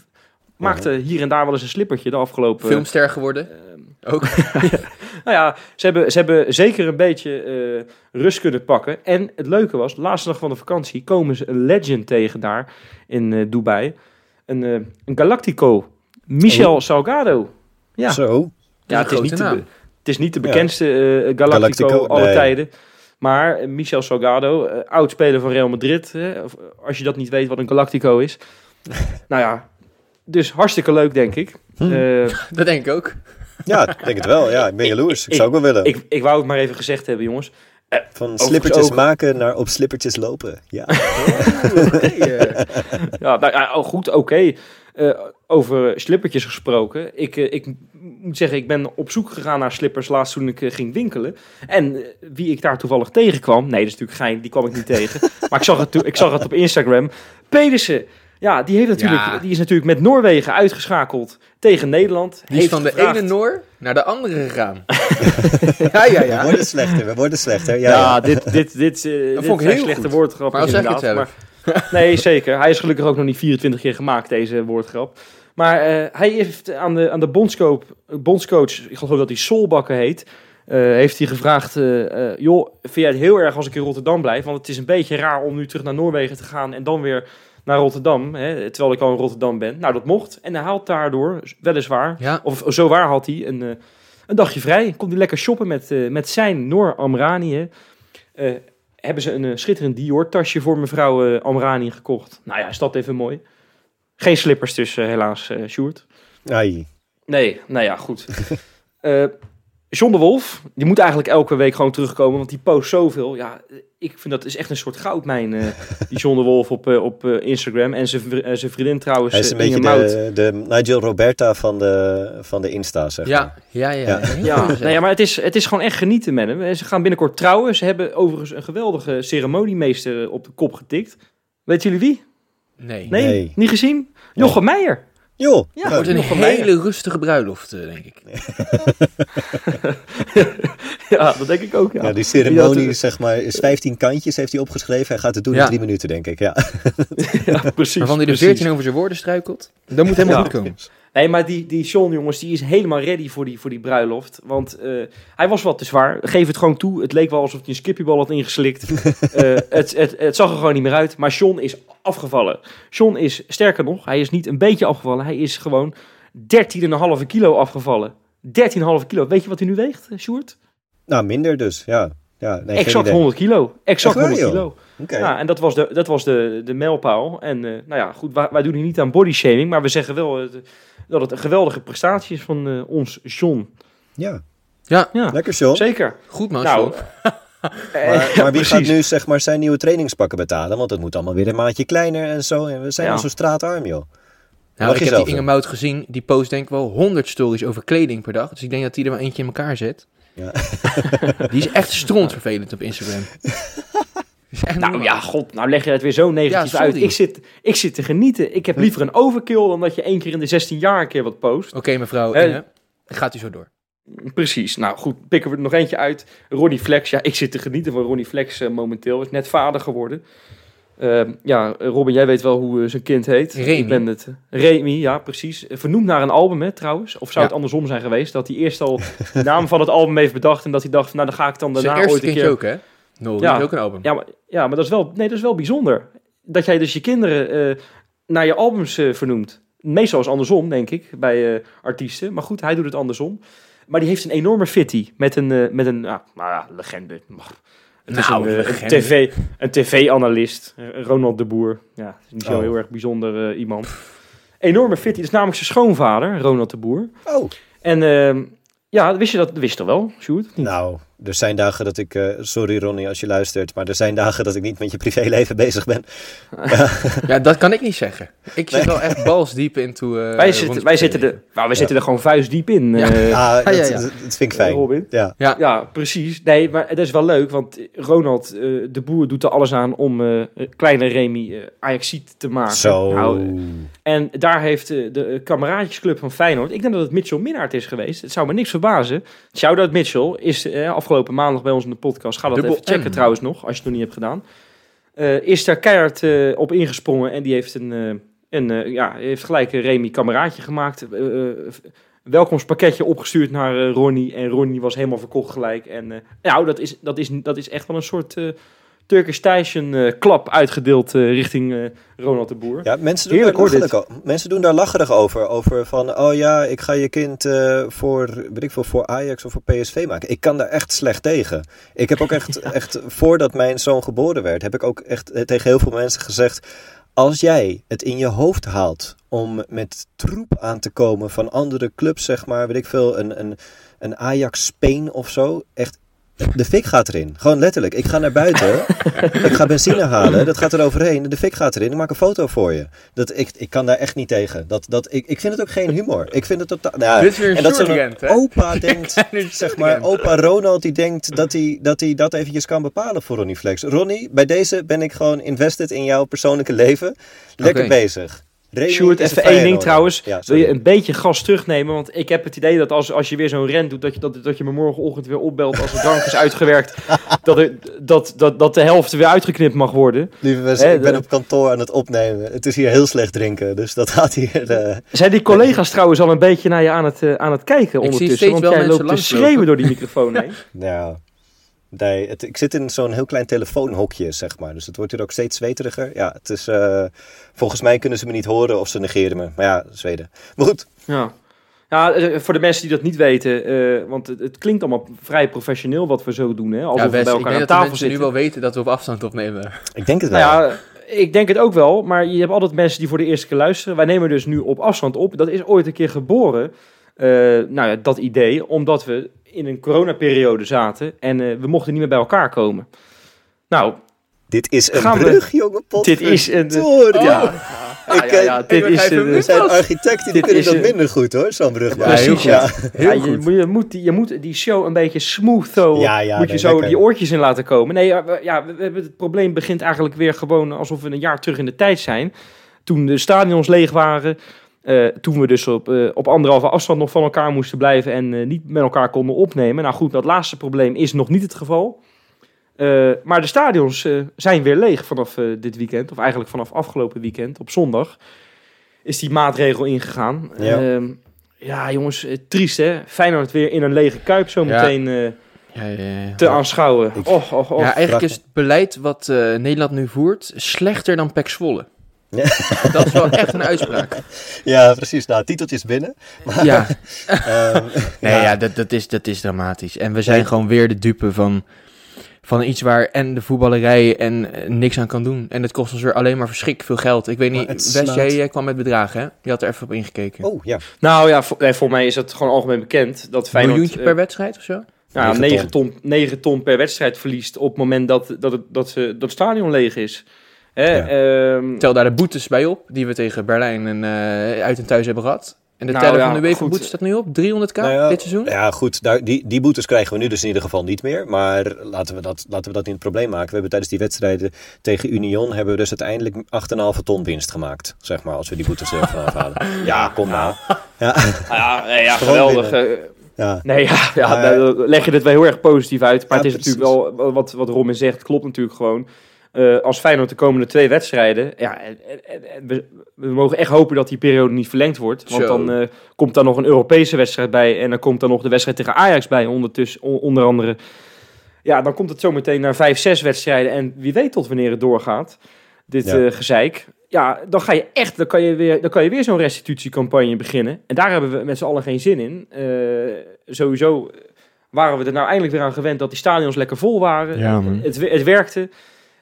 maakte hier en daar wel eens een slippertje de afgelopen... Filmster geworden? ook. nou ja, ze hebben, ze hebben zeker een beetje rust kunnen pakken. En het leuke was, de laatste dag van de vakantie komen ze een legend tegen daar in Dubai. Een, een Galactico Michel oh. Salgado. Ja. Zo. Ja, het is, niet de, het is niet de bekendste uh, Galactico, Galactico alle tijden. Maar uh, Michel Salgado, uh, oud-speler van Real Madrid. als je dat niet weet wat een Galactico is. nou ja, dus hartstikke leuk, denk ik. Hm. dat denk ik ook. Ja, ik denk het wel. Ja, ik ben jaloers. Ik, zou ook wel willen. Ik, ik wou het maar even gezegd hebben, jongens. Van slippertjes maken naar op slippertjes lopen. Ja, ja nou, oh, goed, oké. Uh, over slippertjes gesproken. Ik, uh, ik moet zeggen, ik ben op zoek gegaan naar slippers laatst toen ik uh, ging winkelen. En wie ik daar toevallig tegenkwam, nee, dat is natuurlijk gein, die kwam ik niet tegen. Maar ik zag het, ik zag het op Instagram. Pedersen, ja, die, heeft natuurlijk, die is natuurlijk met Noorwegen uitgeschakeld tegen Nederland. Die is van de ene Noor naar de andere gegaan. ja, ja, ja. We worden slechter, we worden slechter. Ja, ja, ja. dit, dit, dit, uh, dat dit zijn slechte woordgrappen maar inderdaad. Maar, nee, zeker. Hij is gelukkig ook nog niet 24 keer gemaakt, deze woordgrap. Maar uh, hij heeft aan de, aan de bondscoach, bondscoach, ik geloof dat hij Solbakken heet, uh, heeft hij gevraagd, uh, joh, vind jij het heel erg als ik in Rotterdam blijf? Want het is een beetje raar om nu terug naar Noorwegen te gaan en dan weer naar Rotterdam, hè, terwijl ik al in Rotterdam ben. Nou, dat mocht. En hij haalt daardoor, weliswaar, ja. of zo waar had hij, een, een dagje vrij. Komt hij lekker shoppen met, met zijn Noor Amrani. hebben ze een schitterend Dior-tasje voor mevrouw Amrani gekocht. Nou ja, is dat even mooi. Geen slippers tussen, helaas, Sjoerd. Ai. Nee, nou ja, goed. John de Wolf, die moet eigenlijk elke week gewoon terugkomen, want die post zoveel. Ja, ik vind dat is echt een soort goudmijn, uh, die John de Wolf op, uh, op uh, Instagram. En zijn vriendin trouwens, Hij is een beetje de, de, Nigel Roberta van de, van de Insta, zeg ja, Ja, ja, ja. ja. nee, ja maar het is, het is gewoon echt genieten met hem. Ze gaan binnenkort trouwen. Ze hebben overigens een geweldige ceremoniemeester op de kop getikt. Weet jullie wie? Nee. Nee, nee. niet gezien? Jochem nee. Meijer. Joh, ja, het wordt een hele rustige bruiloft, eh, denk ik. ja, dat denk ik ook, ja. ja die ceremonie, zeg maar, is 15 kantjes, heeft hij opgeschreven. Hij gaat het doen in drie minuten, denk ik, ja. ja, precies. Waarvan hij er 14 over zijn woorden struikelt. Dat moet helemaal goed komen. Nee, maar die, die John, jongens, die is helemaal ready voor die, voor die bruiloft. Want uh, hij was wat te zwaar. Geef het gewoon toe. Het leek wel alsof hij een skippiebal had ingeslikt. uh, het, het, het zag er gewoon niet meer uit. Maar John is afgevallen. John is, sterker nog, hij is niet een beetje afgevallen. Hij is gewoon 13,5 kilo afgevallen. 13,5 kilo. Weet je wat hij nu weegt, eh, Sjoerd? Nou, minder dus, ja. ja nee, exact 100 kilo. Exact 100 kilo. Okay. Ja, en dat was de, dat was de, de mijlpaal. En uh, nou ja, goed, wij, wij, doen hier niet aan body shaming, maar we zeggen wel dat het een geweldige prestatie is van uh, ons John. Ja. Ja. ja. Lekker John. Zeker. Goed man, nou, maar, maar, wie gaat nu zeg maar zijn nieuwe trainingspakken betalen? Want het moet allemaal weer een maatje kleiner en zo. En we zijn al zo straatarm, joh. Nou, ik heb die Inge Mout gezien. Die post denk ik wel 100 stories over kleding per dag. Dus ik denk dat hij er maar eentje in elkaar zet. Ja. die is echt strontvervelend op Instagram. nou ja, god, nou leg je het weer zo negatief uit. Ik zit, ik zit te genieten. Ik heb liever een overkill dan dat je één keer in de 16 jaar een keer wat post. Oké, mevrouw, uh, gaat u zo door. Precies. Nou goed, pikken we er nog eentje uit. Ronnie Flex. Ja, ik zit te genieten van Ronnie Flex uh, momenteel. Is net vader geworden. Uh, ja, Robin, jij weet wel hoe uh, zijn kind heet. Remy. Ik ben het. Remy, ja, precies. Vernoemd naar een album, hè, trouwens. Of zou ja. het andersom zijn geweest? Dat hij eerst al de naam van het album heeft bedacht. En dat hij dacht, nou dan ga ik dan daarna ooit een keer... ook, hè? No, ja. ook een album. Ja, maar, ja, maar dat is wel, nee, dat is wel bijzonder. Dat jij dus je kinderen uh, naar je albums vernoemt. Meestal is andersom, denk ik, bij artiesten. Maar goed, hij doet het andersom. Maar die heeft een enorme fitty met een, uh, met een ah, nou ja, legende. Het nou, is een, uh, een tv, een tv-analyst, Ronald de Boer. Ja, is niet zo oh. heel erg bijzonder uh, iemand. Enorme fitty, dat is namelijk zijn schoonvader, Ronald de Boer. Oh. En ehm, ja, wist je dat? Wist je wel, Sjoerd? Nou, er zijn dagen dat ik, uh, sorry Ronnie als je luistert, maar er zijn dagen dat ik niet met je privéleven bezig ben. ja, dat kan ik niet zeggen. Ik zit wel echt balsdiep into. Uh, wij zitten, wij zitten, er, nou, wij zitten er gewoon vuistdiep in. Ja, uh, ah, dat, ja, dat, vind ik fijn. Robin. Ja. Ja. ja, precies. Nee, maar het is wel leuk, want Ronald de Boer doet er alles aan om kleine Remy Ajaxiet te maken. Zo. Nou, en daar heeft de kameraadjesclub van Feyenoord, ik denk dat het Mitchell Minnaert is geweest. Het zou me niks verbazen. Shout-out Mitchell is afgelopen afgelopen maandag bij ons in de podcast. Ga dat even checken trouwens nog, als je het nog niet hebt gedaan. Uh, is daar keihard uh, op ingesprongen en die heeft, een, uh, een, ja, heeft gelijk een Remy kameraadje gemaakt. welkomstpakketje opgestuurd naar Ronnie en Ronnie was helemaal verkocht gelijk. En nou, dat is, dat, is, dat is echt wel een soort Turkish Tyson uh, klap uitgedeeld uh, richting uh, Ronald de Boer. Ja, mensen doen, Heerlijk, daar lacherig, mensen doen daar lacherig over. Over van, oh ja, ik ga je kind voor, weet ik veel, voor Ajax of voor PSV maken. Ik kan daar echt slecht tegen. Ik heb ook echt, ja. echt voordat mijn zoon geboren werd, heb ik ook echt tegen heel veel mensen gezegd... Als jij het in je hoofd haalt om met troep aan te komen van andere clubs, zeg maar, weet ik veel, een, een, een Ajax Spain of zo. Echt de fik gaat erin. Gewoon letterlijk. Ik ga naar buiten. ik ga benzine halen. Dat gaat er overheen. De fik gaat erin. Ik maak een foto voor je. Dat, ik, ik kan daar echt niet tegen. Dat, dat, ik, ik vind het ook geen humor. Ik vind het totaal... Nou, Dit is weer een en dat opa denkt... zeg maar, opa Ronald die denkt dat hij, dat hij dat eventjes kan bepalen voor Ronnie Flex. Ronnie, bij deze ben ik gewoon invested in jouw persoonlijke leven. Lekker okay. bezig. Sjoerd, even één ding trouwens. Wil je een beetje gas terugnemen? Want ik heb het idee dat als, als je weer zo'n rent doet, dat je, dat, dat je me morgenochtend weer opbelt als de drank is uitgewerkt. dat, er, dat, dat, dat de helft weer uitgeknipt mag worden. Lieve mensen, ik ben op kantoor aan het opnemen. Het is hier heel slecht drinken, dus dat gaat hier... Uh... Zijn die collega's trouwens al een beetje naar je aan het, uh, aan het kijken ondertussen? Want jij loopt te schreeuwen door die microfoon heen. nou... Nee, het, ik zit in zo'n heel klein telefoonhokje, zeg maar. Dus het wordt hier ook steeds zweteriger. Ja, het is... Uh, volgens mij kunnen ze me niet horen of ze negeren me. Maar ja, Zweden. Maar goed. Ja. Ja, eh, voor de mensen die dat niet weten, uh, want het, het, klinkt allemaal vrij professioneel wat we zo doen. Hè? Alsof ja, we bij elkaar ik denk aan tafel dat nu wel weten dat we op afstand opnemen. Ik denk het wel. Nou ja, ik denk het ook wel, maar je hebt altijd mensen die voor de eerste keer luisteren. Wij nemen dus nu op afstand op. Dat is ooit een keer geboren, nou ja, dat idee, omdat we in een coronaperiode zaten en we mochten niet meer bij elkaar komen. Nou, dit is een brug, jonge pot. Dit is een... ja. Ik, ja, ja, dit is een, zijn architecten die kunnen dat minder goed hoor, zo'n brug. Ja, precies, ja. ja. je, je, moet die, je moet die show een beetje smooth zo, moet je zo die oortjes in laten komen. Nee, ja, we, hebben het probleem begint eigenlijk weer gewoon alsof we een jaar terug in de tijd zijn. Toen de stadions leeg waren, uh, toen we dus op, uh, op anderhalve afstand nog van elkaar moesten blijven en uh, niet met elkaar konden opnemen. Nou goed, dat laatste probleem is nog niet het geval. Uh, maar de stadions uh, zijn weer leeg vanaf uh, dit weekend. Of eigenlijk vanaf afgelopen weekend. Op zondag is die maatregel ingegaan. Ja, uh, ja jongens, triest hè. Feyenoord weer in een lege kuip zometeen ja. ja, ja, te aanschouwen. Ik, och, och, och. Ja, eigenlijk is het beleid wat Nederland nu voert slechter dan Pek Zwolle. Dat is wel echt een uitspraak. Ja, precies. Nou, titeltje is binnen. Maar, ja. um, nee, ja, dat, dat, is, dat is dramatisch. En we zijn gewoon weer de dupe van van iets waar en de voetballerij en eh, niks aan kan doen. En het kost ons weer alleen maar verschrik veel geld. Ik weet niet, West, jij, kwam met bedragen, hè? Je had er even op ingekeken. Oh, ja. Nou ja, voor, voor mij is het gewoon algemeen bekend dat Feyenoord... Een miljoentje per eh, wedstrijd of zo? Ja, 9 ton. 9 ton per wedstrijd verliest op het moment dat, dat, het, dat, ze, dat het stadion leeg is. Hè, ja. um, Tel daar de boetes bij op, die we tegen Berlijn en, uh, uit en thuis hebben gehad. En de nou, teller van de UEFA boete staat nu op 300k nou dit seizoen? Ja, goed. Daar, die, die boetes krijgen we nu dus in ieder geval niet meer. Maar laten we, dat, laten we dat niet het probleem maken. We hebben tijdens die wedstrijden tegen Union hebben we dus uiteindelijk 8,5 ton winst gemaakt. Zeg maar, als we die boetes er vanaf halen. Ja, kom nou. Ja, ja, ja geweldig. Eh, ja. Nee, ja, ja, leg je het wel heel erg positief uit. Maar het is natuurlijk wel, wat, wat Robin zegt, klopt natuurlijk gewoon. Uh, als Feyenoord de komende twee wedstrijden, ja, we, we, mogen echt hopen dat die periode niet verlengd wordt. Want dan uh, komt daar nog een Europese wedstrijd bij en dan komt daar nog de wedstrijd tegen Ajax bij ondertussen, onder andere. Ja, dan komt het zo meteen naar vijf, zes wedstrijden en wie weet tot wanneer het doorgaat, dit ja. uh, gezeik. Ja, dan ga je echt, dan kan je weer, dan kan je weer zo'n restitutiecampagne beginnen. En daar hebben we met z'n allen geen zin in. sowieso waren we er nou eindelijk weer aan gewend dat die stadions lekker vol waren. Ja, het, het werkte.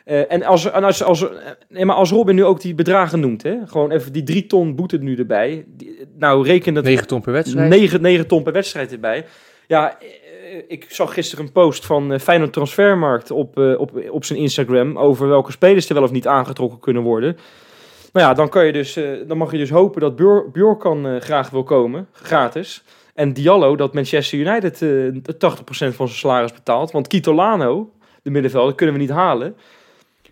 Uh, en als, als, als, nee, maar als Robin nu ook die bedragen noemt, hè, gewoon even die drie ton boete nu erbij. Die, nou, reken dat. 9 ton per wedstrijd. 9, 9 ton per wedstrijd erbij. Ja, eh, ik zag gisteren een post van uh, Feyenoord Transfermarkt op, uh, op, op zijn Instagram over welke spelers er wel of niet aangetrokken kunnen worden. Nou ja, dan, kan je dus, uh, dan mag je dus hopen dat Bjor Bjorkan graag wil komen, gratis. En Diallo dat Manchester United 80% van zijn salaris betaalt. Want Kitolano, de middenvelder, kunnen we niet halen.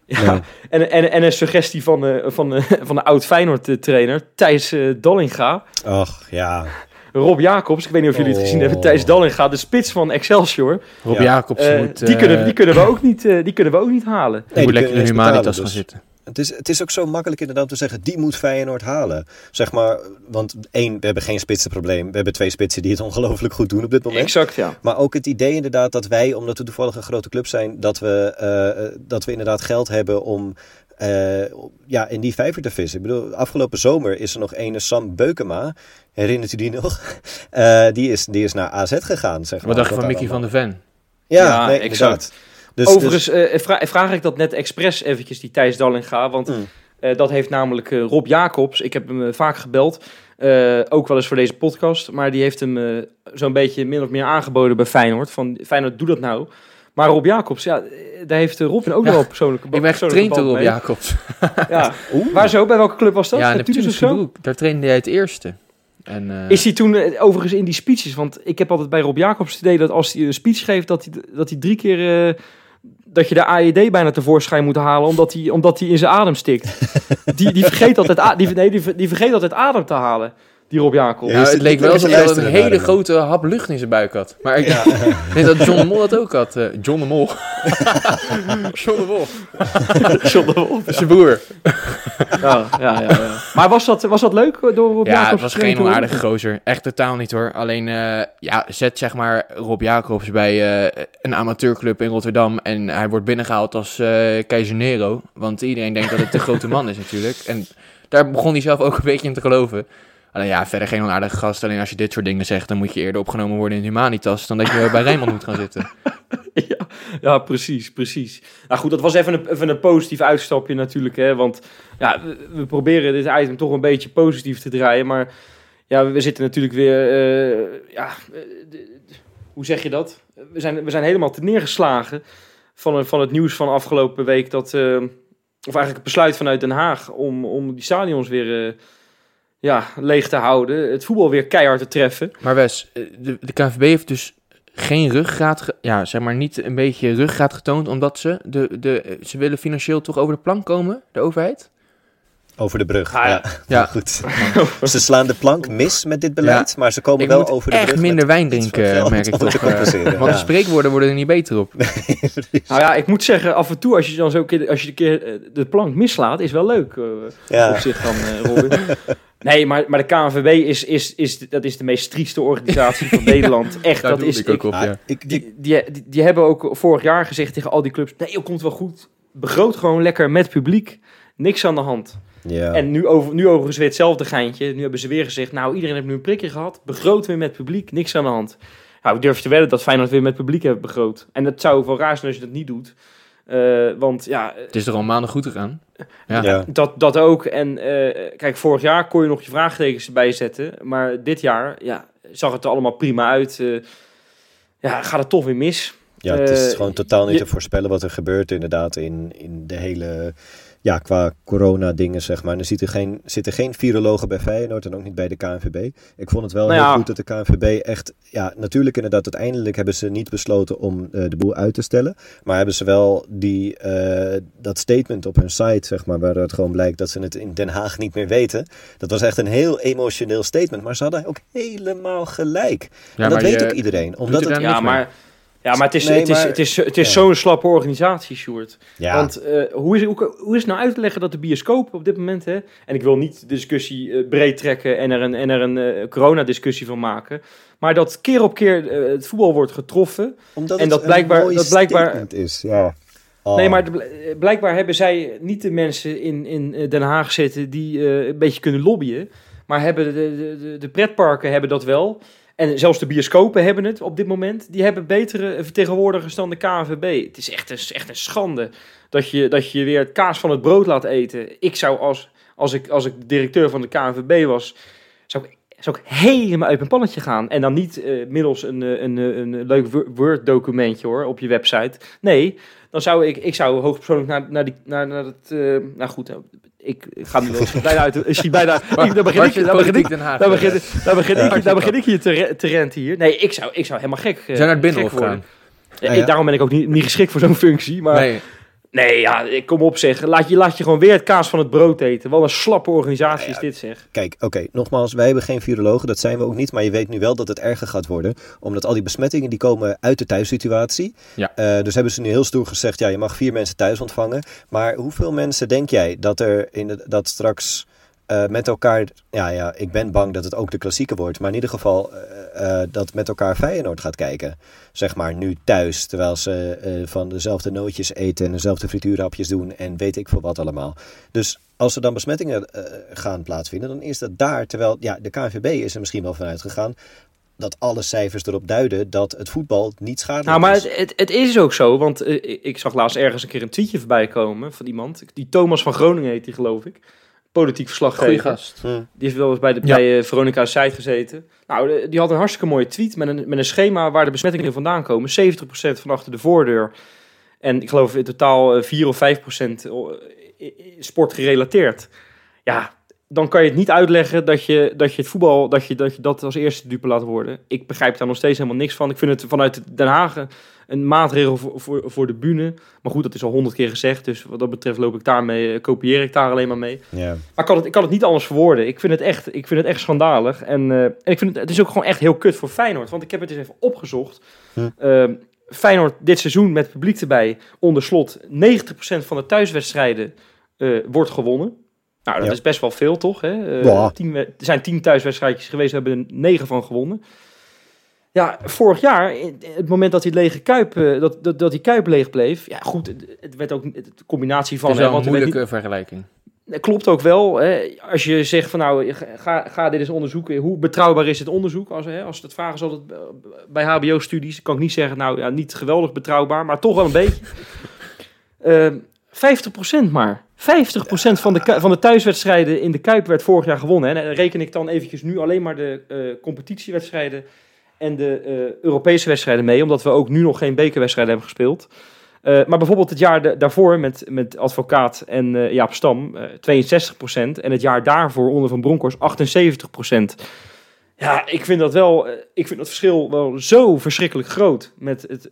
Ja, En, en, en een suggestie van, de, van, de, van de oud Feyenoord-trainer Thijs uh, Dallinga. Ach, ja. Rob Jacobs, ik weet niet of jullie het gezien hebben. Thijs Dallinga, de spits van Excelsior. Rob Jacobs uh, moet... die, kunnen, die, kunnen we ook niet, uh, die kunnen we ook niet halen. Nee, die moet lekker in de Humanitas gaan zitten. Het is, het is ook zo makkelijk inderdaad te zeggen, die moet Feyenoord halen. Zeg maar, want één, we hebben geen spitsenprobleem. We hebben twee spitsen die het ongelooflijk goed doen op dit moment. Exact, ja. Maar ook het idee inderdaad dat wij, omdat we toevallig een grote club zijn, dat we, uh, dat we inderdaad geld hebben om uh, ja, in die vijver te vissen. Ik bedoel, afgelopen zomer is er nog ene Sam Beukema. Herinnert u die nog? Uh, die, is, die is naar AZ gegaan. Zeg maar. Wat dacht je van Mickey van der Ven? Ja, ja nee, exact. Dus, Overigens dus... Uh, vra vraag ik dat net expres eventjes, die Thijs Dallinga. Want mm. uh, dat heeft namelijk uh, Rob Jacobs. Ik heb hem vaak gebeld. ook wel eens voor deze podcast. Maar die heeft hem zo'n beetje min of meer aangeboden bij Feyenoord. Van Feyenoord, doe dat nou. Maar Rob Jacobs, ja, daar heeft Robin ook ja, wel persoonlijke Ik ben getraind door Rob mee. Jacobs. ja. Waar zo? Bij welke club was dat? Ja, Neptunus Groep. Daar trainde hij het eerste. En, uh... Is hij toen overigens in die speeches? Want ik heb altijd bij Rob Jacobs het idee dat als hij een speech geeft, dat hij, dat hij drie keer uh, dat je de AED bijna tevoorschijn moet halen, omdat hij, omdat in zijn adem stikt. die, die, vergeet altijd, die, nee, die, die vergeet altijd adem te halen die Rob Jacob. Ja, het leek wel alsof hij een hele grote hap lucht in zijn buik had. Maar ik ja. denk dat John de Mol dat ook had. Uh, John de Mol. John de Mol. John de Mol. Zijn broer. ja, ja, ja, Maar was dat, was dat leuk door Rob Ja, het was geen onaardige gozer. Echt totaal niet hoor. Alleen, uh, ja, zet zeg maar Rob Jacobs bij uh, een amateurclub in Rotterdam. En hij wordt binnengehaald als Keizer Nero. Want iedereen denkt dat het de grote man is natuurlijk. En daar begon hij zelf ook een beetje in te geloven. Alleen ja, verder geen onaardige gast. Alleen als je dit soort dingen zegt, dan moet je eerder opgenomen worden in Humanitas dan dat je bij Rijnmond moet gaan zitten. ja, ja, precies, precies. Nou goed, dat was even een, even een positief uitstapje natuurlijk. Hè, want ja, we, proberen dit item toch een beetje positief te draaien. Maar ja, we zitten natuurlijk weer... Uh, ja, hoe zeg je dat? We zijn, we zijn helemaal te neergeslagen van, van het nieuws van afgelopen week. Dat, uh, of eigenlijk het besluit vanuit Den Haag om, om die stadions weer... ja, leeg te houden. Het voetbal weer keihard te treffen. Maar Wes, de, de KNVB heeft dus geen ruggraat, ja, zeg maar niet een beetje ruggraat getoond, omdat ze, de, de, ze willen financieel toch over de plank komen, de overheid? Over de brug, ah, ja. ja. goed. ze slaan de plank mis met dit beleid, maar ze komen wel over de brug. echt minder wijn drinken, merk ik toch. Uh, want de spreekwoorden worden er niet beter op. nou ja, ik moet zeggen, af en toe als je dan zo als je een keer eh, de plank mislaat, is wel leuk uh, ja. op zich van uh, Robin. Nee, maar, maar de KNVB is, is, is, dat is de meest trieste organisatie van Nederland. Echt, dat is... Ik, ook op, ja. die, die, die, die, hebben ook vorig jaar gezegd tegen al die clubs... Nee, het komt wel goed. Begroot gewoon lekker met publiek. Niks aan de hand. Ja. En nu, over, nu overigens weer hetzelfde geintje. Nu hebben ze weer gezegd... Nou, iedereen heeft nu een prikje gehad. Begroot weer met publiek. Niks aan de hand. Nou, ik durf te wedden dat Feyenoord weer met publiek heeft begroot. En dat zou wel raar zijn als je dat niet doet. Uh, want ja... Het is er al maanden goed gegaan. Ja. Dat, dat ook. En uh, kijk, vorig jaar kon je nog je vraagtekens bijzetten. Maar dit jaar ja, zag het er allemaal prima uit. Uh, ja, gaat het toch weer mis. Ja, het is gewoon totaal niet te voorspellen wat er gebeurt inderdaad in, in de hele ja, qua corona-dingen, zeg maar. er zitten geen, zitten geen virologen bij Feyenoord en ook niet bij de KNVB. Ik vond het wel nou heel goed dat de KNVB echt... Ja, natuurlijk inderdaad, uiteindelijk hebben ze niet besloten om uh, de boel uit te stellen. Maar hebben ze wel die, uh, dat statement op hun site, zeg maar, waaruit gewoon blijkt dat ze het in Den Haag niet meer weten. Dat was echt een heel emotioneel statement. Maar ze hadden ook helemaal gelijk. Ja, en dat weet ook iedereen. Omdat het, ja, maar... Ja, maar het is, het, is, het is, het is zo'n slappe organisatie, Sjoerd. Ja. Want uh, hoe, is, hoe, hoe, is het nou uit te leggen dat de bioscoop op dit moment... Hè, en ik wil niet de discussie uh, breed trekken en er een, en er een uh, coronadiscussie van maken... maar dat keer op keer het voetbal wordt getroffen... Omdat en dat blijkbaar, dat blijkbaar is, ja. Oh. Nee, maar blijkbaar hebben zij niet de mensen in, in Den Haag zitten... die een beetje kunnen lobbyen... maar hebben de, de, de, de pretparken hebben dat wel... En zelfs de bioscopen hebben het op dit moment. Die hebben betere vertegenwoordigers dan de KNVB. Het is echt een, echt een schande dat je, dat je weer het kaas van het brood laat eten. Ik zou als, als, ik, als ik directeur van de KNVB was, zou ik, zou ik helemaal uit mijn pannetje gaan. En dan niet uh, middels een, eh, een, een, een leuk Word documentje hoor, op je website. Nee, dan zou ik, ik zou hoogpersoonlijk naar, naar, die, naar, naar het, nou goed, ik, ga nu wel bijna uit. Is hij bijna. Dan begin ik. Dan begin ik. Dan begin, dan begin ik. Dan begin ik hier te, te renten hier. Nee, ik zou, ik zou helemaal gek. Zijn naar het binnenhof gaan. Ja, Daarom ben ik ook niet, niet geschikt voor zo'n functie. Maar nee. Nee, ja, ik kom op zeg. Laat je, laat je gewoon weer het kaas van het brood eten. Wel een slappe organisatie is dit zeg. Kijk, oké, nogmaals, wij hebben geen virologen, dat zijn we ook niet. Maar je weet nu wel dat het erger gaat worden. Omdat al die besmettingen die komen uit de thuissituatie. Ja. Uh, dus hebben ze nu heel stoer gezegd, ja, je mag vier mensen thuis ontvangen. Maar hoeveel mensen denk jij dat er in de, dat straks uh, met elkaar, ja, ja, ik ben bang dat het ook de klassieke wordt, maar in ieder geval uh, dat met elkaar Feyenoord gaat kijken. Zeg maar nu thuis, terwijl ze van dezelfde nootjes eten en dezelfde frituurhapjes doen en weet ik veel wat allemaal. Dus als er dan besmettingen gaan plaatsvinden, dan is dat daar, terwijl ja, de KNVB is er misschien wel vanuit gegaan dat alle cijfers erop duiden dat het voetbal niet schadelijk nou, maar is. Het, het, is ook zo, want ik zag laatst ergens een keer een tweetje voorbij komen van iemand. Die Thomas van Groningen heet die, geloof ik politiek verslaggever. Goeie gast. Die heeft wel eens bij, de, ja. bij uh, Veronica's site gezeten. Nou, die had een hartstikke mooie tweet met een, met een schema waar de besmettingen vandaan komen. 70% van achter de voordeur. En ik geloof in totaal 4 eh, of 5% sportgerelateerd. Ja, dan kan je het niet uitleggen dat je, dat je het voetbal, dat je, dat je dat als eerste dupe laat worden. Ik begrijp daar nog steeds helemaal niks van. Ik vind het vanuit Den Haag een maatregel voor, voor, voor de bühne. Maar goed, dat is al honderd keer gezegd. Dus wat dat betreft loop ik daarmee, eh, kopieer ik daar alleen maar mee. Maar ik kan, het, ik kan het niet anders verwoorden. Ik vind het echt, ik vind het echt schandalig. En, uh, en ik vind het, het is ook gewoon echt heel kut voor Feyenoord. Want ik heb het eens even opgezocht. Hm. Uh, Feyenoord dit seizoen met publiek erbij onder slot. 90% van de thuiswedstrijden uh, wordt gewonnen. Nou, dat is best wel veel, toch? Hè? Uh, tien, er zijn tien thuiswedstrijdjes geweest, we hebben er negen van gewonnen. Ja, vorig jaar, het moment dat die lege kuip, eh, dat, dat, dat die kuip leeg bleef. Ja, goed, het werd ook de combinatie van. Het is wel een moeilijke vergelijking. dat klopt ook wel. Hè. Als je zegt van nou, ga, ga dit eens onderzoeken. Hoe betrouwbaar is het onderzoek? Als, hè, als het vragen is altijd bij HBO-studies, kan ik niet zeggen, nou ja, niet geweldig betrouwbaar, maar toch wel een beetje. Uh, 50% maar. 50% van de, van de thuiswedstrijden in de Kuip werd vorig jaar gewonnen. Hè. En reken ik dan eventjes nu alleen maar de uh, competitiewedstrijden en de uh, Europese wedstrijden mee. Omdat we ook nu nog geen bekerwedstrijden hebben gespeeld. Uh, maar bijvoorbeeld het jaar daarvoor met, met Advocaat en uh, Jaap Stam, uh, 62%. En het jaar daarvoor onder Van Bronckhorst 78%. Ja, ik vind dat wel, ik vind dat verschil wel zo verschrikkelijk groot met het,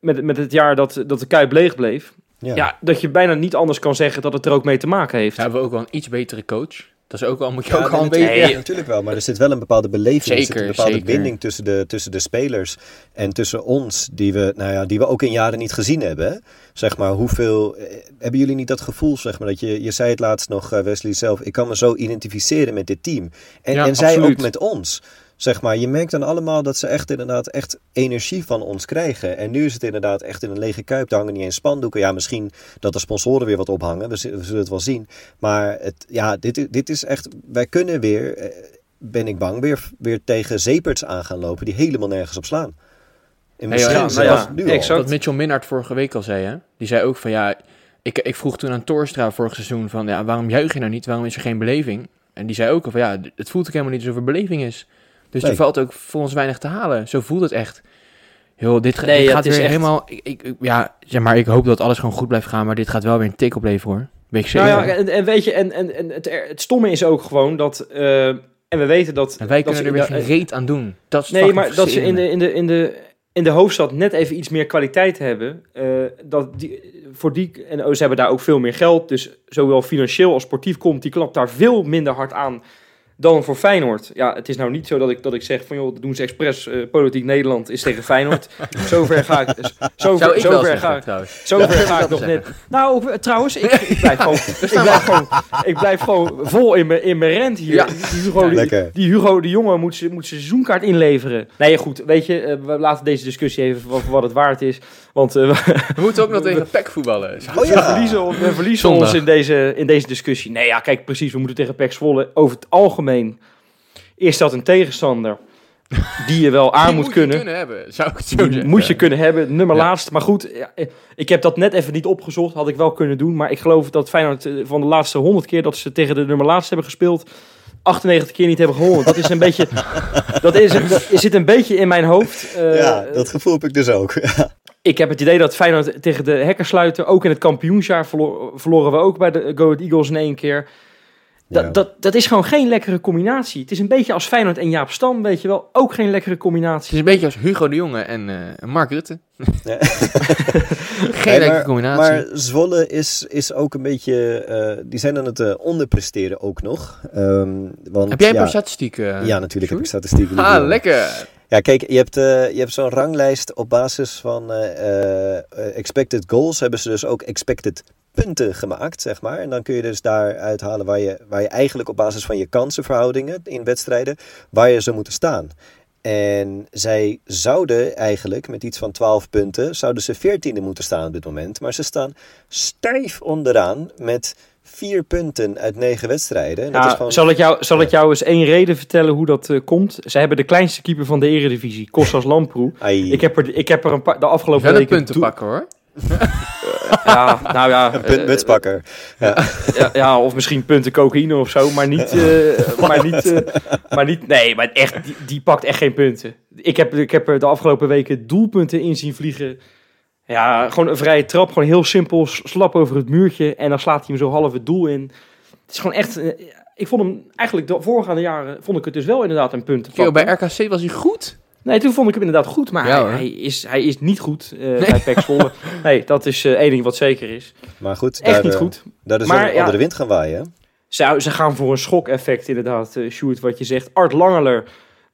met, met het jaar dat, dat de Kuip leeg bleef. Ja. ja. dat je bijna niet anders kan zeggen dat het er ook mee te maken heeft. Ja, hebben we ook wel een iets betere coach. Dat is ook al, moet je ook al een beetje... Ja, natuurlijk wel, maar er zit wel een bepaalde beleving, zeker, er zit een bepaalde binding tussen de, tussen de spelers en tussen ons, die we, nou ja, die we ook in jaren niet gezien hebben. Zeg maar, hoeveel... Eh, hebben jullie niet dat gevoel, zeg maar, dat je, je zei het laatst nog, eh, Wesley zelf, ik kan me zo identificeren met dit team. En, en zij ook met ons. Zeg maar, je merkt dan allemaal dat ze echt inderdaad echt energie van ons krijgen. En nu is het inderdaad echt in een lege kuip. Daar hangen niet eens spandoeken. Ja, misschien dat de sponsoren weer wat ophangen. We, zullen het wel zien. Maar het, ja, dit, dit is echt. Wij kunnen weer, eh, ben ik bang, weer, weer tegen zeeperts aan gaan lopen die helemaal nergens op slaan. In hey, ja, nou ja, nu exact. Wat Mitchell Minhard vorige week al zei, hè? Die zei ook van ja. Ik, ik vroeg toen aan Torstra vorig seizoen van ja, waarom juich je nou niet? Waarom is er geen beleving? En die zei ook al van ja, het voelt ook helemaal niet alsof er beleving is. Dus er valt ook voor ons weinig te halen. Zo voelt het echt. Heel, dit, gaat weer helemaal. Ik, ik, ja, zeg maar, ik hoop dat alles gewoon goed blijft gaan. Maar dit gaat wel weer een tik opleveren hoor. Weet ik zeker. Nou ja, en, en, weet je, en, en, en het, het stomme is ook gewoon dat. Uh, en we weten dat. En wij dat kunnen er weer geen reet aan doen. Dat is nee, maar dat ze in de, in, de, in, de, in de hoofdstad net even iets meer kwaliteit hebben. Uh, dat die, voor die, en oh, ze hebben daar ook veel meer geld. Dus zowel financieel als sportief komt die klap daar veel minder hard aan dan voor Feyenoord. Ja, het is nou niet zo dat ik, dat ik zeg van joh, dat doen ze expres. Uh, politiek Nederland is tegen Feyenoord. zover ga ik. Zover, ik zover ga, trouwens. zover ga ik nog net. Nou, eh, trouwens, ik, ik, blijf gewoon, ik, blijf gewoon, ik blijf gewoon vol in mijn, in mijn rent hier. Ja. Die, Hugo, die, die, Hugo de Jonge moet zijn moet seizoenkaart inleveren. Nee, goed, weet je, uh, we laten deze discussie even voor wat het waard is. Want uh, we moeten ook nog tegen PEC voetballen. Oh, ja. We verliezen, we verliezen ons in deze, in deze discussie. Nee, ja, kijk, precies, we moeten tegen PEC Zwolle over het algemeen is dat een tegenstander die je wel aan moet, kunnen. kunnen hebben, zou ik het zo zeggen. Moet je kunnen hebben, nummer laatst. Maar goed, ik heb dat net even niet opgezocht, had ik wel kunnen doen. Maar ik geloof dat Feyenoord eh, van de laatste 100 keer dat ze tegen de nummer laatst hebben gespeeld, 98 keer niet hebben gewonnen. Dat is een beetje, dat is, dat zit een beetje in mijn hoofd. Uh, ja, dat gevoel heb ik dus ook. ik heb het idee dat Feyenoord tegen de hekkersluiter, ook in het kampioensjaar, verloren we ook bij de Go Eagles in één keer. Dat, dat, dat is gewoon geen lekkere combinatie. Het is een beetje als Feyenoord en Jaap Stam, weet je wel. Ook geen lekkere combinatie. Het is een beetje als Hugo de Jonge en uh, Mark Rutte. Ja. geen lekkere combinatie. Maar Zwolle is, is ook een beetje... Uh, die zijn aan het uh, onderpresteren ook nog. Um, want, heb jij een ja, paar statistieken? ja, natuurlijk heb ik statistieken. Ah, lekker. Ja, kijk, je hebt, je hebt zo'n ranglijst op basis van expected goals. Hebben ze dus ook expected punten gemaakt, zeg maar. En dan kun je dus daar uithalen waar je, waar je eigenlijk op basis van je kansenverhoudingen in wedstrijden, waar je zou moeten staan. En zij zouden eigenlijk met iets van 12 punten, zouden ze 14e moeten staan op dit moment. Maar ze staan stijf onderaan met vier punten uit negen wedstrijden. dat is gewoon... zal, ik jou, zal ik jou eens één reden vertellen hoe dat uh, komt? Ze hebben de kleinste keeper van de eredivisie, Kostas Lamproe. Ik heb er, ik heb er een paar, de afgelopen weken... punten pakken hoor ja, nou ja. Een Ja. ja. Ja, of misschien punten cocaïne of zo, maar niet, uh, maar niet, uh, maar niet, nee, maar echt, die, die, pakt echt geen punten. Ik heb, ik heb er de afgelopen weken doelpunten in zien vliegen. Ja, gewoon een vrije trap, gewoon heel simpel, slap over het muurtje en dan slaat hij hem zo half het doel in. Het is gewoon echt, uh, ik vond hem eigenlijk de voorgaande jaren, vond ik het dus wel inderdaad een punt. bij RKC was hij goed? Nee, toen vond ik hem inderdaad goed, maar hij, hij, is, hij is niet goed uh, nee. bij Pek Zwolle. nee, dat is uh, één ding wat zeker is. Maar goed, echt niet uh, goed. Daar is maar, onder de wind gaan waaien. Ze, ze gaan voor een schok-effect inderdaad, uh, Sjoerd, wat je zegt. Art Langeler,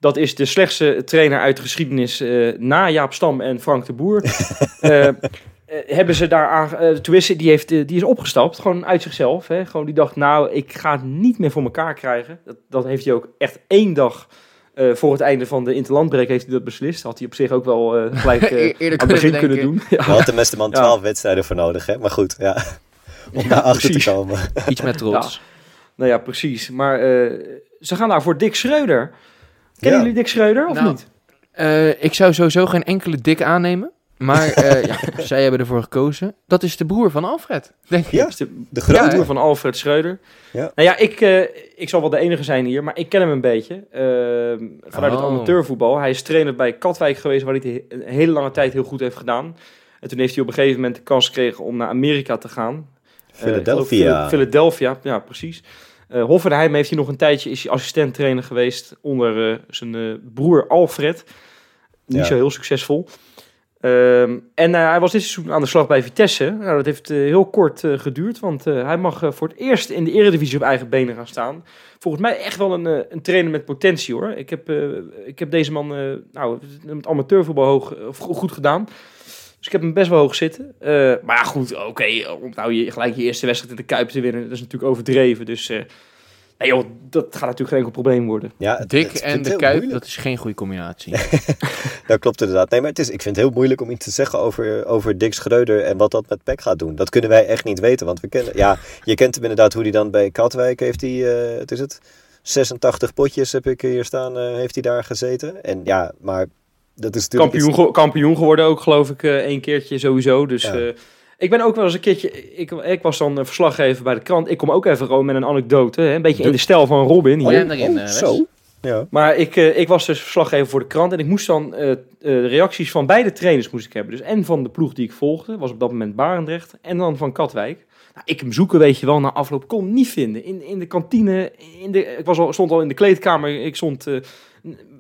dat is de slechtste trainer uit de geschiedenis na Jaap Stam en Frank de Boer. hebben ze daar aan, tenminste, die, heeft, die is opgestapt, gewoon uit zichzelf. Hè? Gewoon die dacht, nou, ik ga het niet meer voor elkaar krijgen. Dat, dat heeft hij ook echt één dag uh, voor het einde van de interlandbreek heeft hij dat beslist. Had hij op zich ook wel uh, gelijk uh, aan het begin kunnen doen. ja. had de beste man 12 wedstrijden voor nodig, hè? Maar goed, ja. om daar achter te komen. Iets met trots. Nou ja, precies. Maar ze gaan daar voor Dick Schreuder. Kennen jullie Dick Schreuder of nou, niet? ik zou sowieso geen enkele Dick aannemen. Maar uh, ja, zij hebben ervoor gekozen. Dat is de broer van Alfred, denk ik. Ja, de, de grootbroer van Alfred Schreuder. Ja. Nou ja, ik, uh, ik zal wel de enige zijn hier, maar ik ken hem een beetje. Uh, vanuit oh. het amateurvoetbal. Hij is trainer bij Katwijk geweest, waar hij een hele lange tijd heel goed heeft gedaan. En toen heeft hij op een gegeven moment de kans gekregen om naar Amerika te gaan. Philadelphia. Philadelphia, ja, precies. Uh, Hoffenheim heeft hij nog een tijdje, is hij assistent trainer geweest onder zijn broer Alfred. Niet zo heel succesvol. Ehm, en uh, hij was dit seizoen aan de slag bij Vitesse. Nou, dat heeft uh, heel kort uh, geduurd, want hij mag voor het eerst in de Eredivisie op eigen benen gaan staan. Volgens mij echt wel een, een trainer met potentie hoor. Ik heb, ik heb deze man nou, met amateurvoetbal hoog, goed gedaan. Dus ik heb hem best wel hoog zitten. maar ja, goed, oké, om nou je, gelijk je eerste wedstrijd in de Kuip te winnen, dat is natuurlijk overdreven. Dus Nee joh, dat gaat natuurlijk geen enkel probleem worden. Ja, Dik en de Kuip, dat is geen goede combinatie. dat klopt inderdaad. Nee, maar het is, ik vind het heel moeilijk om iets te zeggen over, over Dick Schreuder en wat dat met Peck gaat doen. Dat kunnen wij echt niet weten, want we kennen... Ja, je kent hem inderdaad hoe hij dan bij Katwijk heeft hij, uh, het is het, 86 potjes heb ik hier staan, uh, heeft hij daar gezeten. En ja, maar dat is natuurlijk... Kampioen, kampioen geworden ook, geloof ik, uh, één keertje sowieso. Dus... Ja. Ik ben ook wel eens een keertje. Ik, ik was dan verslaggever bij de krant. Ik kom ook even gewoon met een anekdote. Hè? Een beetje in de stijl van Robin. Hier. Oh, ja, oh, zo. Ja. Maar ik, uh, ik was dus verslaggever voor de krant. En ik moest dan uh, de reacties van beide trainers moest ik hebben. Dus en van de ploeg die ik volgde. Was op dat moment Barendrecht. En dan van Katwijk. Nou, ik hem zoeken, weet je wel, na afloop. Kon niet vinden. In, in de kantine. In de, ik was al, stond al in de kleedkamer. Ik stond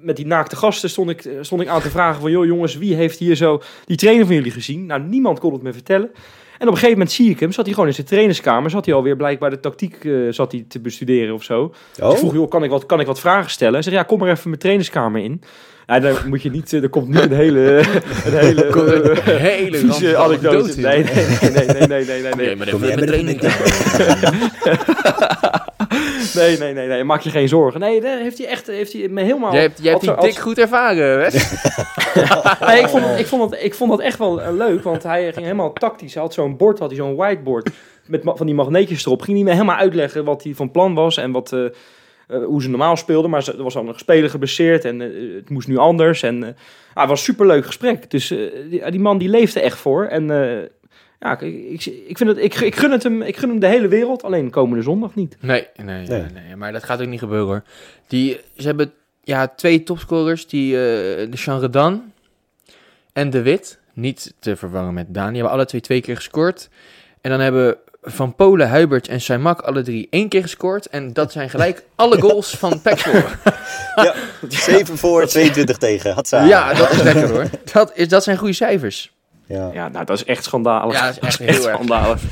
met die naakte gasten stond ik, stond ik aan te vragen van... joh jongens, wie heeft hier zo die trainer van jullie gezien? Nou, niemand kon het me vertellen. En op een gegeven moment zie ik hem, zat hij gewoon in zijn trainerskamer, zat hij alweer blijkbaar de tactiek uh, zat hij te bestuderen of zo. Oh. Ik vroeg, joh, kan ik, wat, kan ik wat vragen stellen? Hij zei, ja, kom maar even mijn trainerskamer in. Ja, dan moet je niet, er komt niet een hele, een hele, hele vieze anekdote. Nee, nee, nee, nee, nee, nee, nee, nee. maar even mijn trainingskamer. nee, nee, nee, nee, maak je geen zorgen. Nee, daar heeft hij echt heeft hij me helemaal... Je hebt, je hebt die dik goed ervaren, hè? nee, ik, vond, ik, vond het, ik vond het echt wel eh, leuk, want hij ging helemaal tactisch. Hij had zo'n bord, had hij zo'n whiteboard met van die magneetjes erop. Ging hij me helemaal uitleggen wat hij van plan was en wat... Uh, uh, hoe ze normaal speelden. Maar er was al een speler geblesseerd en uh, het moest nu anders. En uh, ah, het was een superleuk gesprek. Dus die, die, man die leefde echt voor. En ja, ik, ik, vind het, ik, ik, gun het hem, ik gun hem de hele wereld, alleen komende zondag niet. Nee, nee, nee, nee, maar dat gaat ook niet gebeuren hoor. Die, ze hebben ja, twee topscorers, die, uh, de Jean en De Wit, niet te vervangen met Dani, hebben alle twee twee keer gescoord. En dan hebben Van Polen, Huibert en Saimak alle drie één keer gescoord. En dat zijn gelijk alle goals van Pexel. ja, 7 voor, 22 tegen. Hatsa. Ja, dat is lekker hoor. Dat, is, dat zijn goede cijfers. Ja. ja, nou, dat is echt schandalig. Ja, dat is echt, heel schandalig.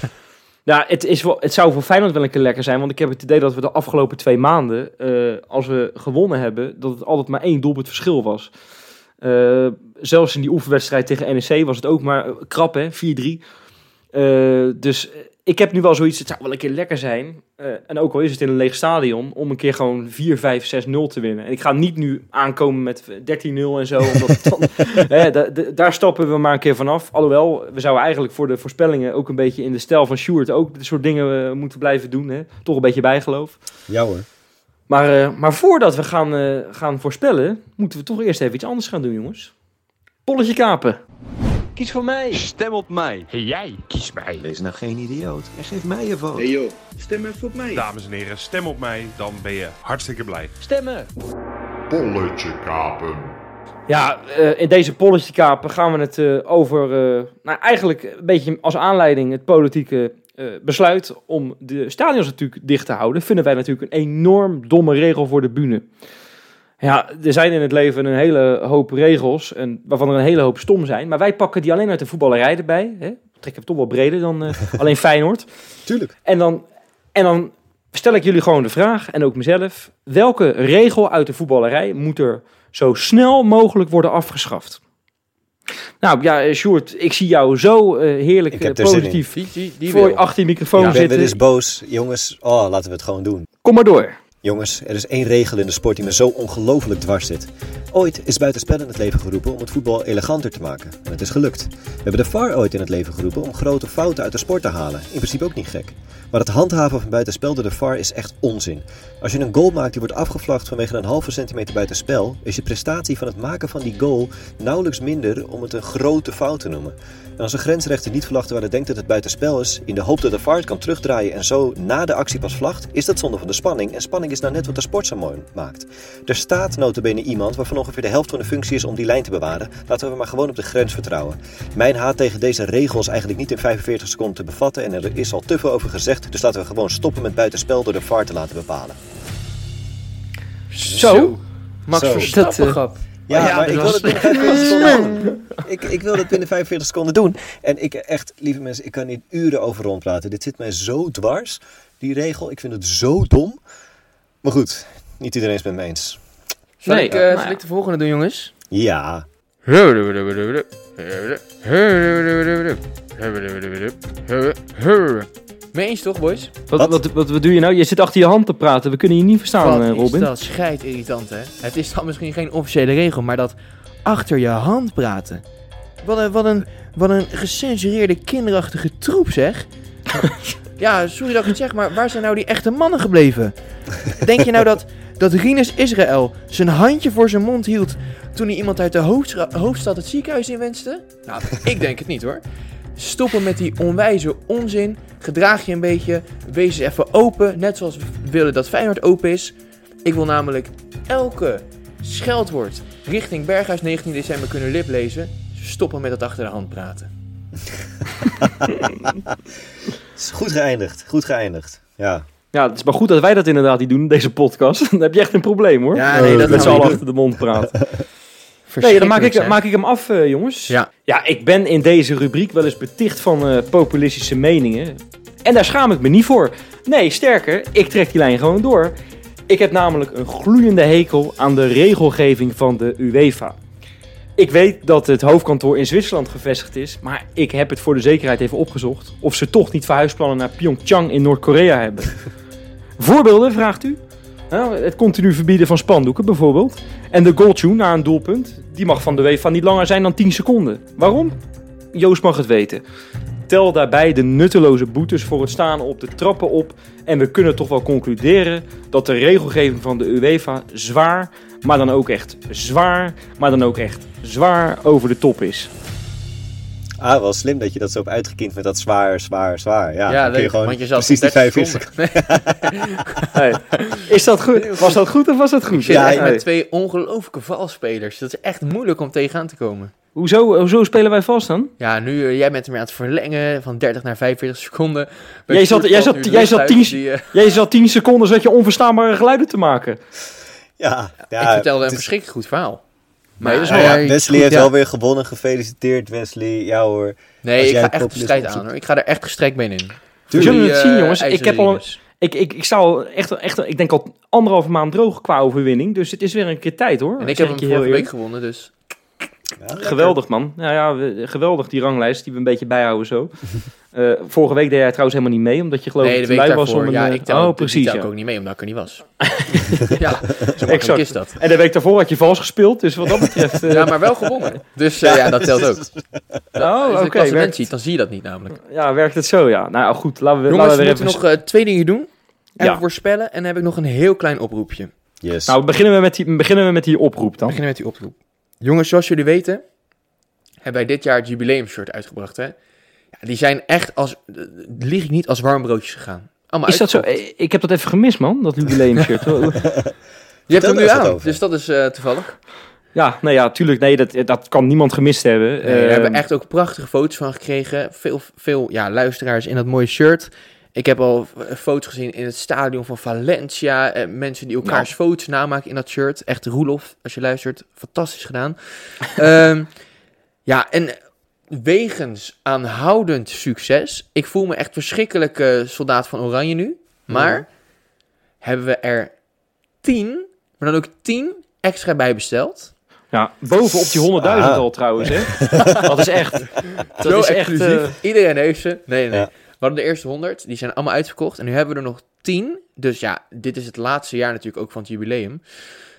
Ja, het, is wel, het zou voor Feyenoord wel een keer lekker zijn. Want ik heb het idee dat we de afgelopen twee maanden, uh, als we gewonnen hebben, dat het altijd maar één doelpunt verschil was. Uh, zelfs in die oefenwedstrijd tegen NEC was het ook maar krap, hè? 4-3. Uh, dus ik heb nu wel zoiets, het zou wel een keer lekker zijn. Uh, en ook al is het in een leeg stadion, om een keer gewoon 4-5-6-0 te winnen. En ik ga niet nu aankomen met 13-0 en zo. Omdat dan, hè, daar stappen we maar een keer vanaf. Alhoewel, we zouden eigenlijk voor de voorspellingen ook een beetje in de stijl van Sjoerd ook dit soort dingen uh, moeten blijven doen. Hè? Toch een beetje bijgeloof. Ja hoor. Maar, uh, maar voordat we gaan, gaan voorspellen, moeten we toch eerst even iets anders gaan doen, jongens. Polletje kapen. Kies voor mij. Stem op mij. Hey jij, kies mij. Wees nou geen idioot en geef mij een vote. Hey joh, stem even op mij. Dames en heren, stem op mij, dan ben je hartstikke blij. Stemmen. Polletje kapen. Ja, uh, in deze polletje kapen gaan we het uh, over, uh, nou eigenlijk een beetje als aanleiding het politieke besluit om de stadions natuurlijk dicht te houden. Vinden wij natuurlijk een enorm domme regel voor de bühne. Ja, er zijn in het leven een hele hoop regels, en, waarvan er een hele hoop stom zijn. Maar wij pakken die alleen uit de voetballerij erbij. Hè? Trek hem toch wel breder dan uh, alleen Feyenoord. Tuurlijk. En dan, en dan stel ik jullie gewoon de vraag, en ook mezelf. Welke regel uit de voetballerij moet er zo snel mogelijk worden afgeschaft? Nou ja, Sjoerd, ik zie jou zo uh, heerlijk uh, positief die, die, die voor je achter je microfoon ja, zitten. Ik ben boos. Jongens, oh, laten we het gewoon doen. Kom maar door. Jongens, er is één regel in de sport die me zo ongelooflijk dwars zit. Ooit is buitenspel in het leven geroepen om het voetbal eleganter te maken. En het is gelukt. We hebben de VAR ooit in het leven geroepen om grote fouten uit de sport te halen. In principe ook niet gek. Maar het handhaven van buitenspel door de VAR is echt onzin. Als je een goal maakt die wordt afgevlacht vanwege een halve centimeter buitenspel, is je prestatie van het maken van die goal nauwelijks minder om het een grote fout te noemen. En als een grensrechter niet vlagt terwijl hij denkt dat het buitenspel is, in de hoop dat de VAR het kan terugdraaien en zo na de actie pas vlagt, is dat zonde van de spanning. En spanning is nou net wat de sport zo mooi maakt. Er staat notabene iemand waarvan ongeveer de helft van de functie is om die lijn te bewaren. Laten we maar gewoon op de grens vertrouwen. Mijn haat tegen deze regel is eigenlijk niet in 45 seconden te bevatten en er is al te veel over gezegd. Dus laten we gewoon stoppen met buitenspel door de VAR te laten bepalen. Zo, Max Verstappen uh, ja, ja, maar ik wil het binnen 45 seconden doen. Ik, ik wil het binnen 45 seconden doen. En ik echt, lieve mensen, ik kan niet uren over rondpraten. Dit zit mij zo dwars, die regel. Ik vind het zo dom. Maar goed, niet iedereen is het met me eens. Zal, nee, ik, uh, zal ik de volgende doen, jongens? Ja. Mee eens toch, boys? Wat, wat? Wat, wat, doe je nou? Je zit achter je hand te praten. We kunnen je niet verstaan, wat Robin. Is dat schijt irritant, hè? Het is dan misschien geen officiële regel, maar dat achter je hand praten. Wat een, wat een, wat een gecensureerde kinderachtige troep, zeg. ja, sorry dat ik het zeg, maar waar zijn nou die echte mannen gebleven? Denk je nou dat, dat Rinus Israël zijn handje voor zijn mond hield toen hij iemand uit de hoofdstad het ziekenhuis inwenste? Nou, ik denk het niet hoor. Stoppen met die onwijze onzin. Gedraag je een beetje. Wees eens even open. Net zoals we willen dat Feyenoord open is. Ik wil namelijk elke scheldwoord richting Berghuis 19 december kunnen liplezen. Stoppen met het achter de hand praten. goed geëindigd. Goed geëindigd. Ja. Ja, het is maar goed dat wij dat inderdaad niet doen, deze podcast. Dan heb je echt een probleem hoor. Ja, nee, dat Met z'n allen achter de mond praten. Nee, dan maak ik, maak ik hem af, uh, jongens. Ja. ja, ik ben in deze rubriek wel eens beticht van uh, populistische meningen. En daar schaam ik me niet voor. Nee, sterker, ik trek die lijn gewoon door. Ik heb namelijk een gloeiende hekel aan de regelgeving van de UEFA. Ik weet dat het hoofdkantoor in Zwitserland gevestigd is, maar ik heb het voor de zekerheid even opgezocht of ze toch niet verhuisplannen naar Pyeongchang in Noord-Korea hebben. Voorbeelden, vraagt u? Nou, het continu verbieden van spandoeken bijvoorbeeld. En de goaltune na een doelpunt, die mag van de UEFA niet langer zijn dan 10 seconden. Waarom? Joost mag het weten. Tel daarbij de nutteloze boetes voor het staan op de trappen op. En we kunnen toch wel concluderen dat de regelgeving van de UEFA zwaar, maar dan ook echt zwaar, maar dan ook echt zwaar over de top is. Ah, wel slim dat je dat zo hebt uitgekiend met dat zwaar, zwaar, zwaar. Ja, ja dan kun je gewoon want je precies die 45 hey. Is dat goed? Was dat goed of was dat goed? Ja, ja met twee ongelooflijke valspelers. Dat is echt moeilijk om tegenaan te komen. Hoezo, hoezo spelen wij vast dan? Ja, nu, uh, jij bent hem aan het verlengen van 30 naar 45 seconden. Jij zat, jij, zat, jij, zat 10, die, uh... jij zat 10 seconden zat je onverstaanbare geluiden te maken. Ja, ja ik vertelde een verschrikkelijk goed verhaal. Maar nee, ja, ja, Wesley goed, heeft ja. wel weer gewonnen. Gefeliciteerd, Wesley. Ja hoor. Nee, ik ga echt de strijd aan hoor. Ik ga er echt gestrekt mee in. We zullen het zien, jongens. Ik heb al. Ik, ik, ik sta al echt, echt, ik denk al anderhalve maand droog qua overwinning. Dus het is weer een keer tijd hoor. En ik heb hem vorige week gewonnen, dus. Ja, geweldig man. Ja, ja, geweldig die ranglijst die we een beetje bijhouden zo. uh, vorige week deed jij trouwens helemaal niet mee, omdat je geloof nee, ik lui was om een... Ja, ik tel, oh, precies. Ik ja. ook niet mee, omdat ik er niet was. ja, zo exact. is dat. En de week daarvoor had je vals gespeeld, dus wat dat betreft... Uh... ja, maar wel gewonnen. Dus uh, ja, dat telt ook. Oh, oké. Okay, als je werkt... ziet, dan zie je dat niet namelijk. Ja, werkt het zo, ja. Nou goed, laten we, Jongens, laten we, we moeten even... nog twee dingen doen. Even ja. voorspellen en dan heb ik nog een heel klein oproepje. Yes. Nou, beginnen we, met die, beginnen we met die oproep dan. Beginnen we met die oproep. Jongens, zoals jullie weten, hebben wij dit jaar het jubileumshirt uitgebracht, hè? Ja, die zijn echt als, lieg ik niet, als warmbroodjes gegaan. Allemaal is dat zo? Ik heb dat even gemist, man, dat jubileumshirt. Je hebt hem nu aan, dus dat is uh, toevallig. Ja, nou ja, tuurlijk. Nee, dat, dat kan niemand gemist hebben. Nee, we uh, hebben echt ook prachtige foto's van gekregen. Veel, veel ja, luisteraars in dat mooie shirt. Ik heb al foto's gezien in het stadion van Valencia. Eh, mensen die elkaars nou. foto's namaken in dat shirt. Echt Roelof, als je luistert. Fantastisch gedaan. um, ja, en wegens aanhoudend succes. Ik voel me echt verschrikkelijk uh, soldaat van Oranje nu. Maar ja. hebben we er tien, maar dan ook tien extra bij besteld. Ja, bovenop die 100.000 ah. al trouwens, hè? dat is echt... Dat Zo is exclusief. Echt, uh... Iedereen heeft ze. Nee, nee. Ja. We hadden de eerste 100, die zijn allemaal uitverkocht. En nu hebben we er nog 10. Dus ja, dit is het laatste jaar natuurlijk ook van het jubileum.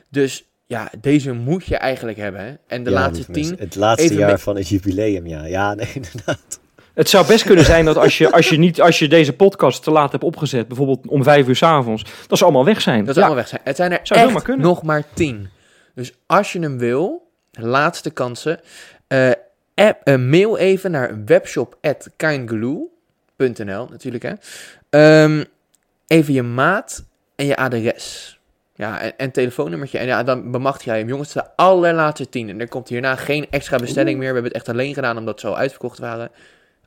Dus ja, deze moet je eigenlijk hebben. Hè? En de laatste tien... Het laatste jaar van het jubileum, ja. Ja, nee, inderdaad. Het zou best kunnen zijn dat als je, als je, niet, als je deze podcast te laat hebt opgezet, bijvoorbeeld om vijf uur s avonds, dat ze allemaal weg zijn. Dat ze allemaal weg zijn. Het zijn er zou echt maar kunnen. nog maar tien. Dus als je hem wil, laatste kansen, uh, app, uh, mail even naar webshop.kindglue.nl natuurlijk hè. Um, even je maat en je adres. Ja, en, en telefoonnummertje. En ja, dan bemachtig jij hem. Jongens, de allerlaatste tien. En er komt hierna geen extra bestelling meer. We hebben het echt alleen gedaan omdat ze al uitverkocht waren.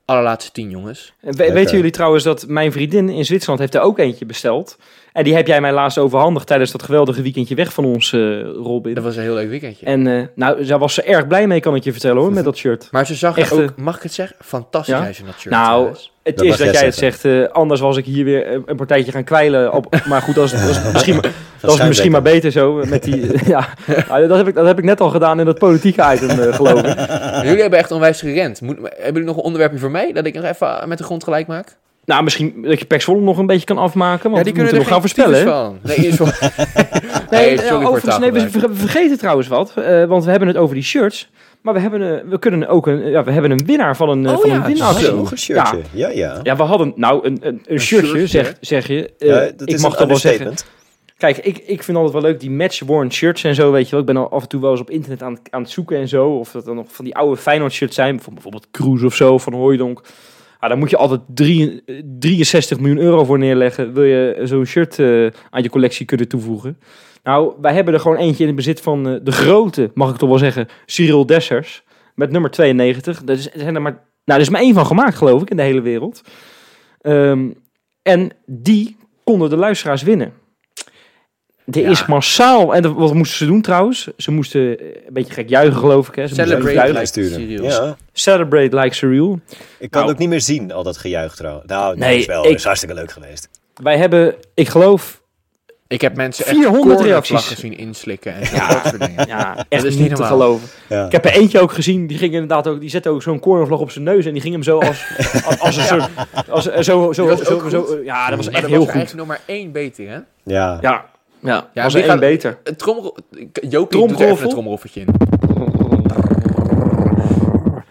Allerlaatste tien, jongens. We, weten jullie trouwens dat mijn vriendin in Zwitserland heeft er ook eentje besteld. En die heb jij mij laatst overhandigd tijdens dat geweldige weekendje weg van ons, uh, Robin. Dat was een heel leuk weekendje. En uh, nou, daar was ze erg blij mee, kan ik je vertellen hoor, met dat shirt. Maar ze zag Echt, ook, eh, mag ik het zeggen, fantastisch ja? uit in dat shirt. Nou, het is dat jij het zegt. Uh, anders was ik hier weer een partijtje gaan kwijlen. Op, maar goed, dat is, misschien, dat is misschien maar beter zo. Met die, ja, nou, dat, heb ik, dat heb ik net al gedaan in dat politieke item, uh, geloof ik. Jullie hebben echt onwijs gerend. Moet, hebben jullie nog een onderwerpje voor mij? Dat ik nog even met de grond gelijk maak? Nou, misschien dat je Pax nog een beetje kan afmaken. Want ja, die kunnen we nog gaan voorspellen. Van. Nee, is voor... nee, nee, overigens, nee, we vergeten trouwens wat. Uh, want we hebben het over die shirts. Maar we hebben, een, we kunnen ook een, ja, we hebben een winnaar van een, oh, van ja, een winactie. Nog een shirtje. Ja. ja, ja. Ja, we hadden nou een, een, een, shirtje, zeg, zeg je. Uh, ja, dat ik mag toch wel zeggen. Kijk, ik, ik vind altijd wel leuk die match-worn shirts en zo, weet je wel. Ik ben al af en toe wel eens op internet aan, aan het zoeken en zo. Of dat dan nog van die oude Feyenoord shirts zijn. Bijvoorbeeld Cruise of zo, van Hooijdonk. Ah, daar moet je altijd 63 miljoen euro voor neerleggen. Wil je zo'n shirt uh, aan je collectie kunnen toevoegen. Nou, wij hebben er gewoon eentje in het bezit van uh, de grote, mag ik toch wel zeggen, Cyril Dessers. Met nummer 92. Dat is, er zijn er maar, nou, er is maar één van gemaakt, geloof ik, in de hele wereld. Um, en die konden de luisteraars winnen. Er is massaal. En wat moesten ze doen trouwens? Ze moesten een beetje gek juichen, geloof ik. Hè? Ze Celebrate like Cyril. Ja. Celebrate like Cyril. Ik kan nou, het ook niet meer zien, al dat gejuich trouwens. Nou, nee, is wel. Ik, is hartstikke leuk geweest. Wij hebben, ik geloof... Ik heb mensen 400 reacties gezien inslikken en ja, dat soort dingen. Ja, echt is niet te geloven. Ja. Ik heb er eentje ook gezien, die ging inderdaad ook, die zette ook zo'n cornervlog op zijn neus en die ging hem zo als, als, als een soort, als, zo, zo, zo, zo, zo, ja, dat was echt heel goed. Er eigenlijk nog maar één beter, hè? Ja. Ja, ja, ja was er één beter. Trommel... Doet er even een trommeloffertje in.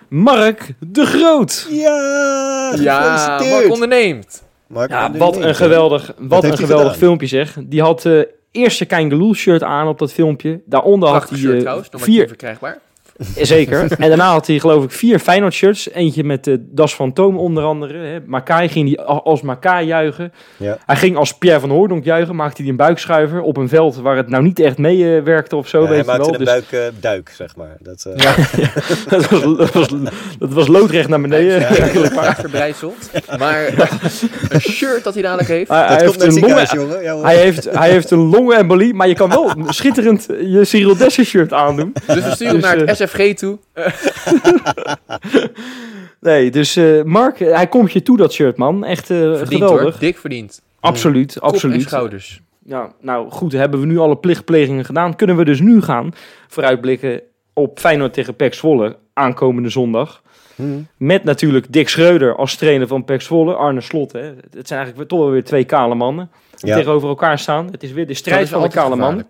Mark de Groot. Ja, ja Mark onderneemt. Ja, wat een geweldig, wat een geweldig filmpje zeg. Die had uh, eerste Kangaloo shirt aan op dat filmpje. Daaronder had hij uh, trouwens, vier verkrijgbaar. Zeker. en daarna had hij geloof ik vier Feyenoord shirts. Eentje met de Das van Toom onder andere. Hè. Makai ging hij als Makai juichen. Ja. Hij ging als Pierre van Hoordonk juichen. Maakte hij een buikschuiver op een veld waar het nou niet echt mee werkte of zo. Ja, weet hij maakte wel. een dus... buikduik, zeg maar. Dat, uh... ja, dat, was, dat, was, dat, was, loodrecht naar beneden. Ja, eigenlijk maar verbrijzeld. Maar een shirt dat hij dadelijk heeft. Hij, hij heeft een longen, jongen. hij, heeft, hij heeft een longenembolie. Maar je kan wel schitterend je Cyril Dessers shirt aandoen. Dus we sturen dus, naar het SFG toe. nee, dus uh, Mark, hij komt je toe dat shirt, man. Echt uh, geweldig. Hoor. Dik verdiend. Absoluut, Kop absoluut. En schouders. Ja, nou goed, hebben we nu alle plichtplegingen gedaan. Kunnen we dus nu gaan vooruitblikken op Feyenoord tegen Pek Zwolle aankomende zondag. Hmm. Met natuurlijk Dick Schreuder als trainer van Pek Zwolle. Arne Slot, hè. Het zijn eigenlijk toch wel weer twee kale mannen die ja. tegenover elkaar staan. Het is weer de strijd van de kale man.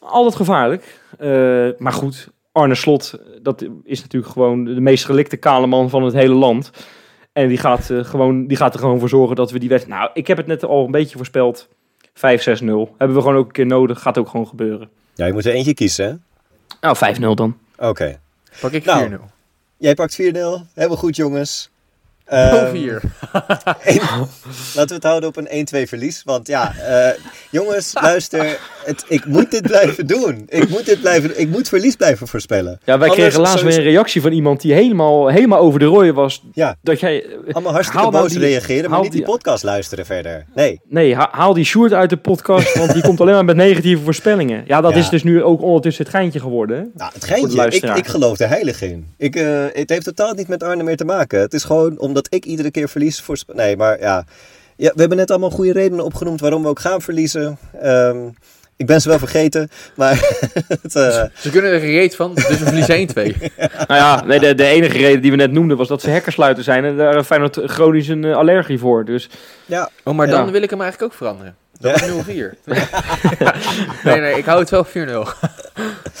Altijd gevaarlijk. Uh, maar goed, Arne Slot, dat is natuurlijk gewoon de meest gelikte kale man van het hele land. En die gaat, uh, gewoon, die gaat er gewoon voor zorgen dat we die wedstrijd... Nou, ik heb het net al een beetje voorspeld. 5-6-0. Hebben we gewoon ook een keer nodig. Gaat ook gewoon gebeuren. Ja, je moet er eentje kiezen, hè? Nou, 5-0 dan. Oké. Pak ik 4-0. Nou, jij pakt 4-0. Helemaal goed, jongens. Um, vier. laten we het houden op een 1-2 verlies. Want ja, uh, jongens, luister. Het, ik moet dit blijven doen. Ik moet, dit blijven, ik moet verlies blijven voorspellen. Ja, wij Anders kregen laatst weer een reactie van iemand die helemaal, helemaal over de rooien was. Ja. Dat jij, Allemaal hartstikke boos die, reageren, maar niet die, die, podcast luisteren verder. Nee. Nee, haal die Sjoerd uit de podcast, want die komt alleen maar met negatieve voorspellingen. Ja, dat is dus nu ook ondertussen het geintje geworden. Nou, het geintje, ik, ik geloof er heilig in. Ik, uh, het heeft totaal niet met Arne meer te maken. Het is gewoon omdat dat ik iedere keer verlies voor... Nee, maar ja. ja. We hebben net allemaal goede redenen opgenoemd waarom we ook gaan verliezen. Um, ik ben ze wel vergeten, maar... het, uh... Ze kunnen er gereed van, dus we verliezen 1-2. Nou ja, nee, de, de, enige reden die we net noemden was dat ze hackersluiten zijn. En daar Feyenoord chronisch een uh, allergie voor. Dus, ja. Oh, maar dan wil ik hem eigenlijk ook veranderen. Dat is 0-4. nee, nee, ik hou het wel 4-0.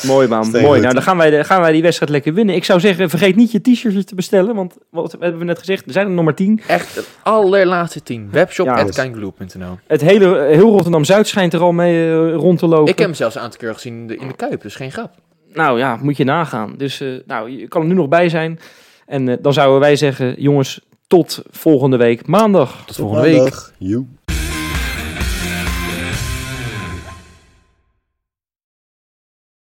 Mooi man, mooi. Nou, dan gaan wij, gaan wij die wedstrijd lekker winnen. Ik zou zeggen, vergeet niet je t-shirtjes te bestellen, want wat hebben we net gezegd? Er zijn er nog maar tien. Echt het allerlaatste tien. Webshop ja, Het hele, heel Rotterdam-Zuid schijnt er al mee uh, rond te lopen. Ik heb hem zelfs een aantal keer gezien in de, in de Kuip, dus geen grap. Nou ja, moet je nagaan. Dus uh, nou, je kan er nu nog bij zijn. En uh, dan zouden wij zeggen, jongens, tot volgende week maandag. Tot volgende week. You.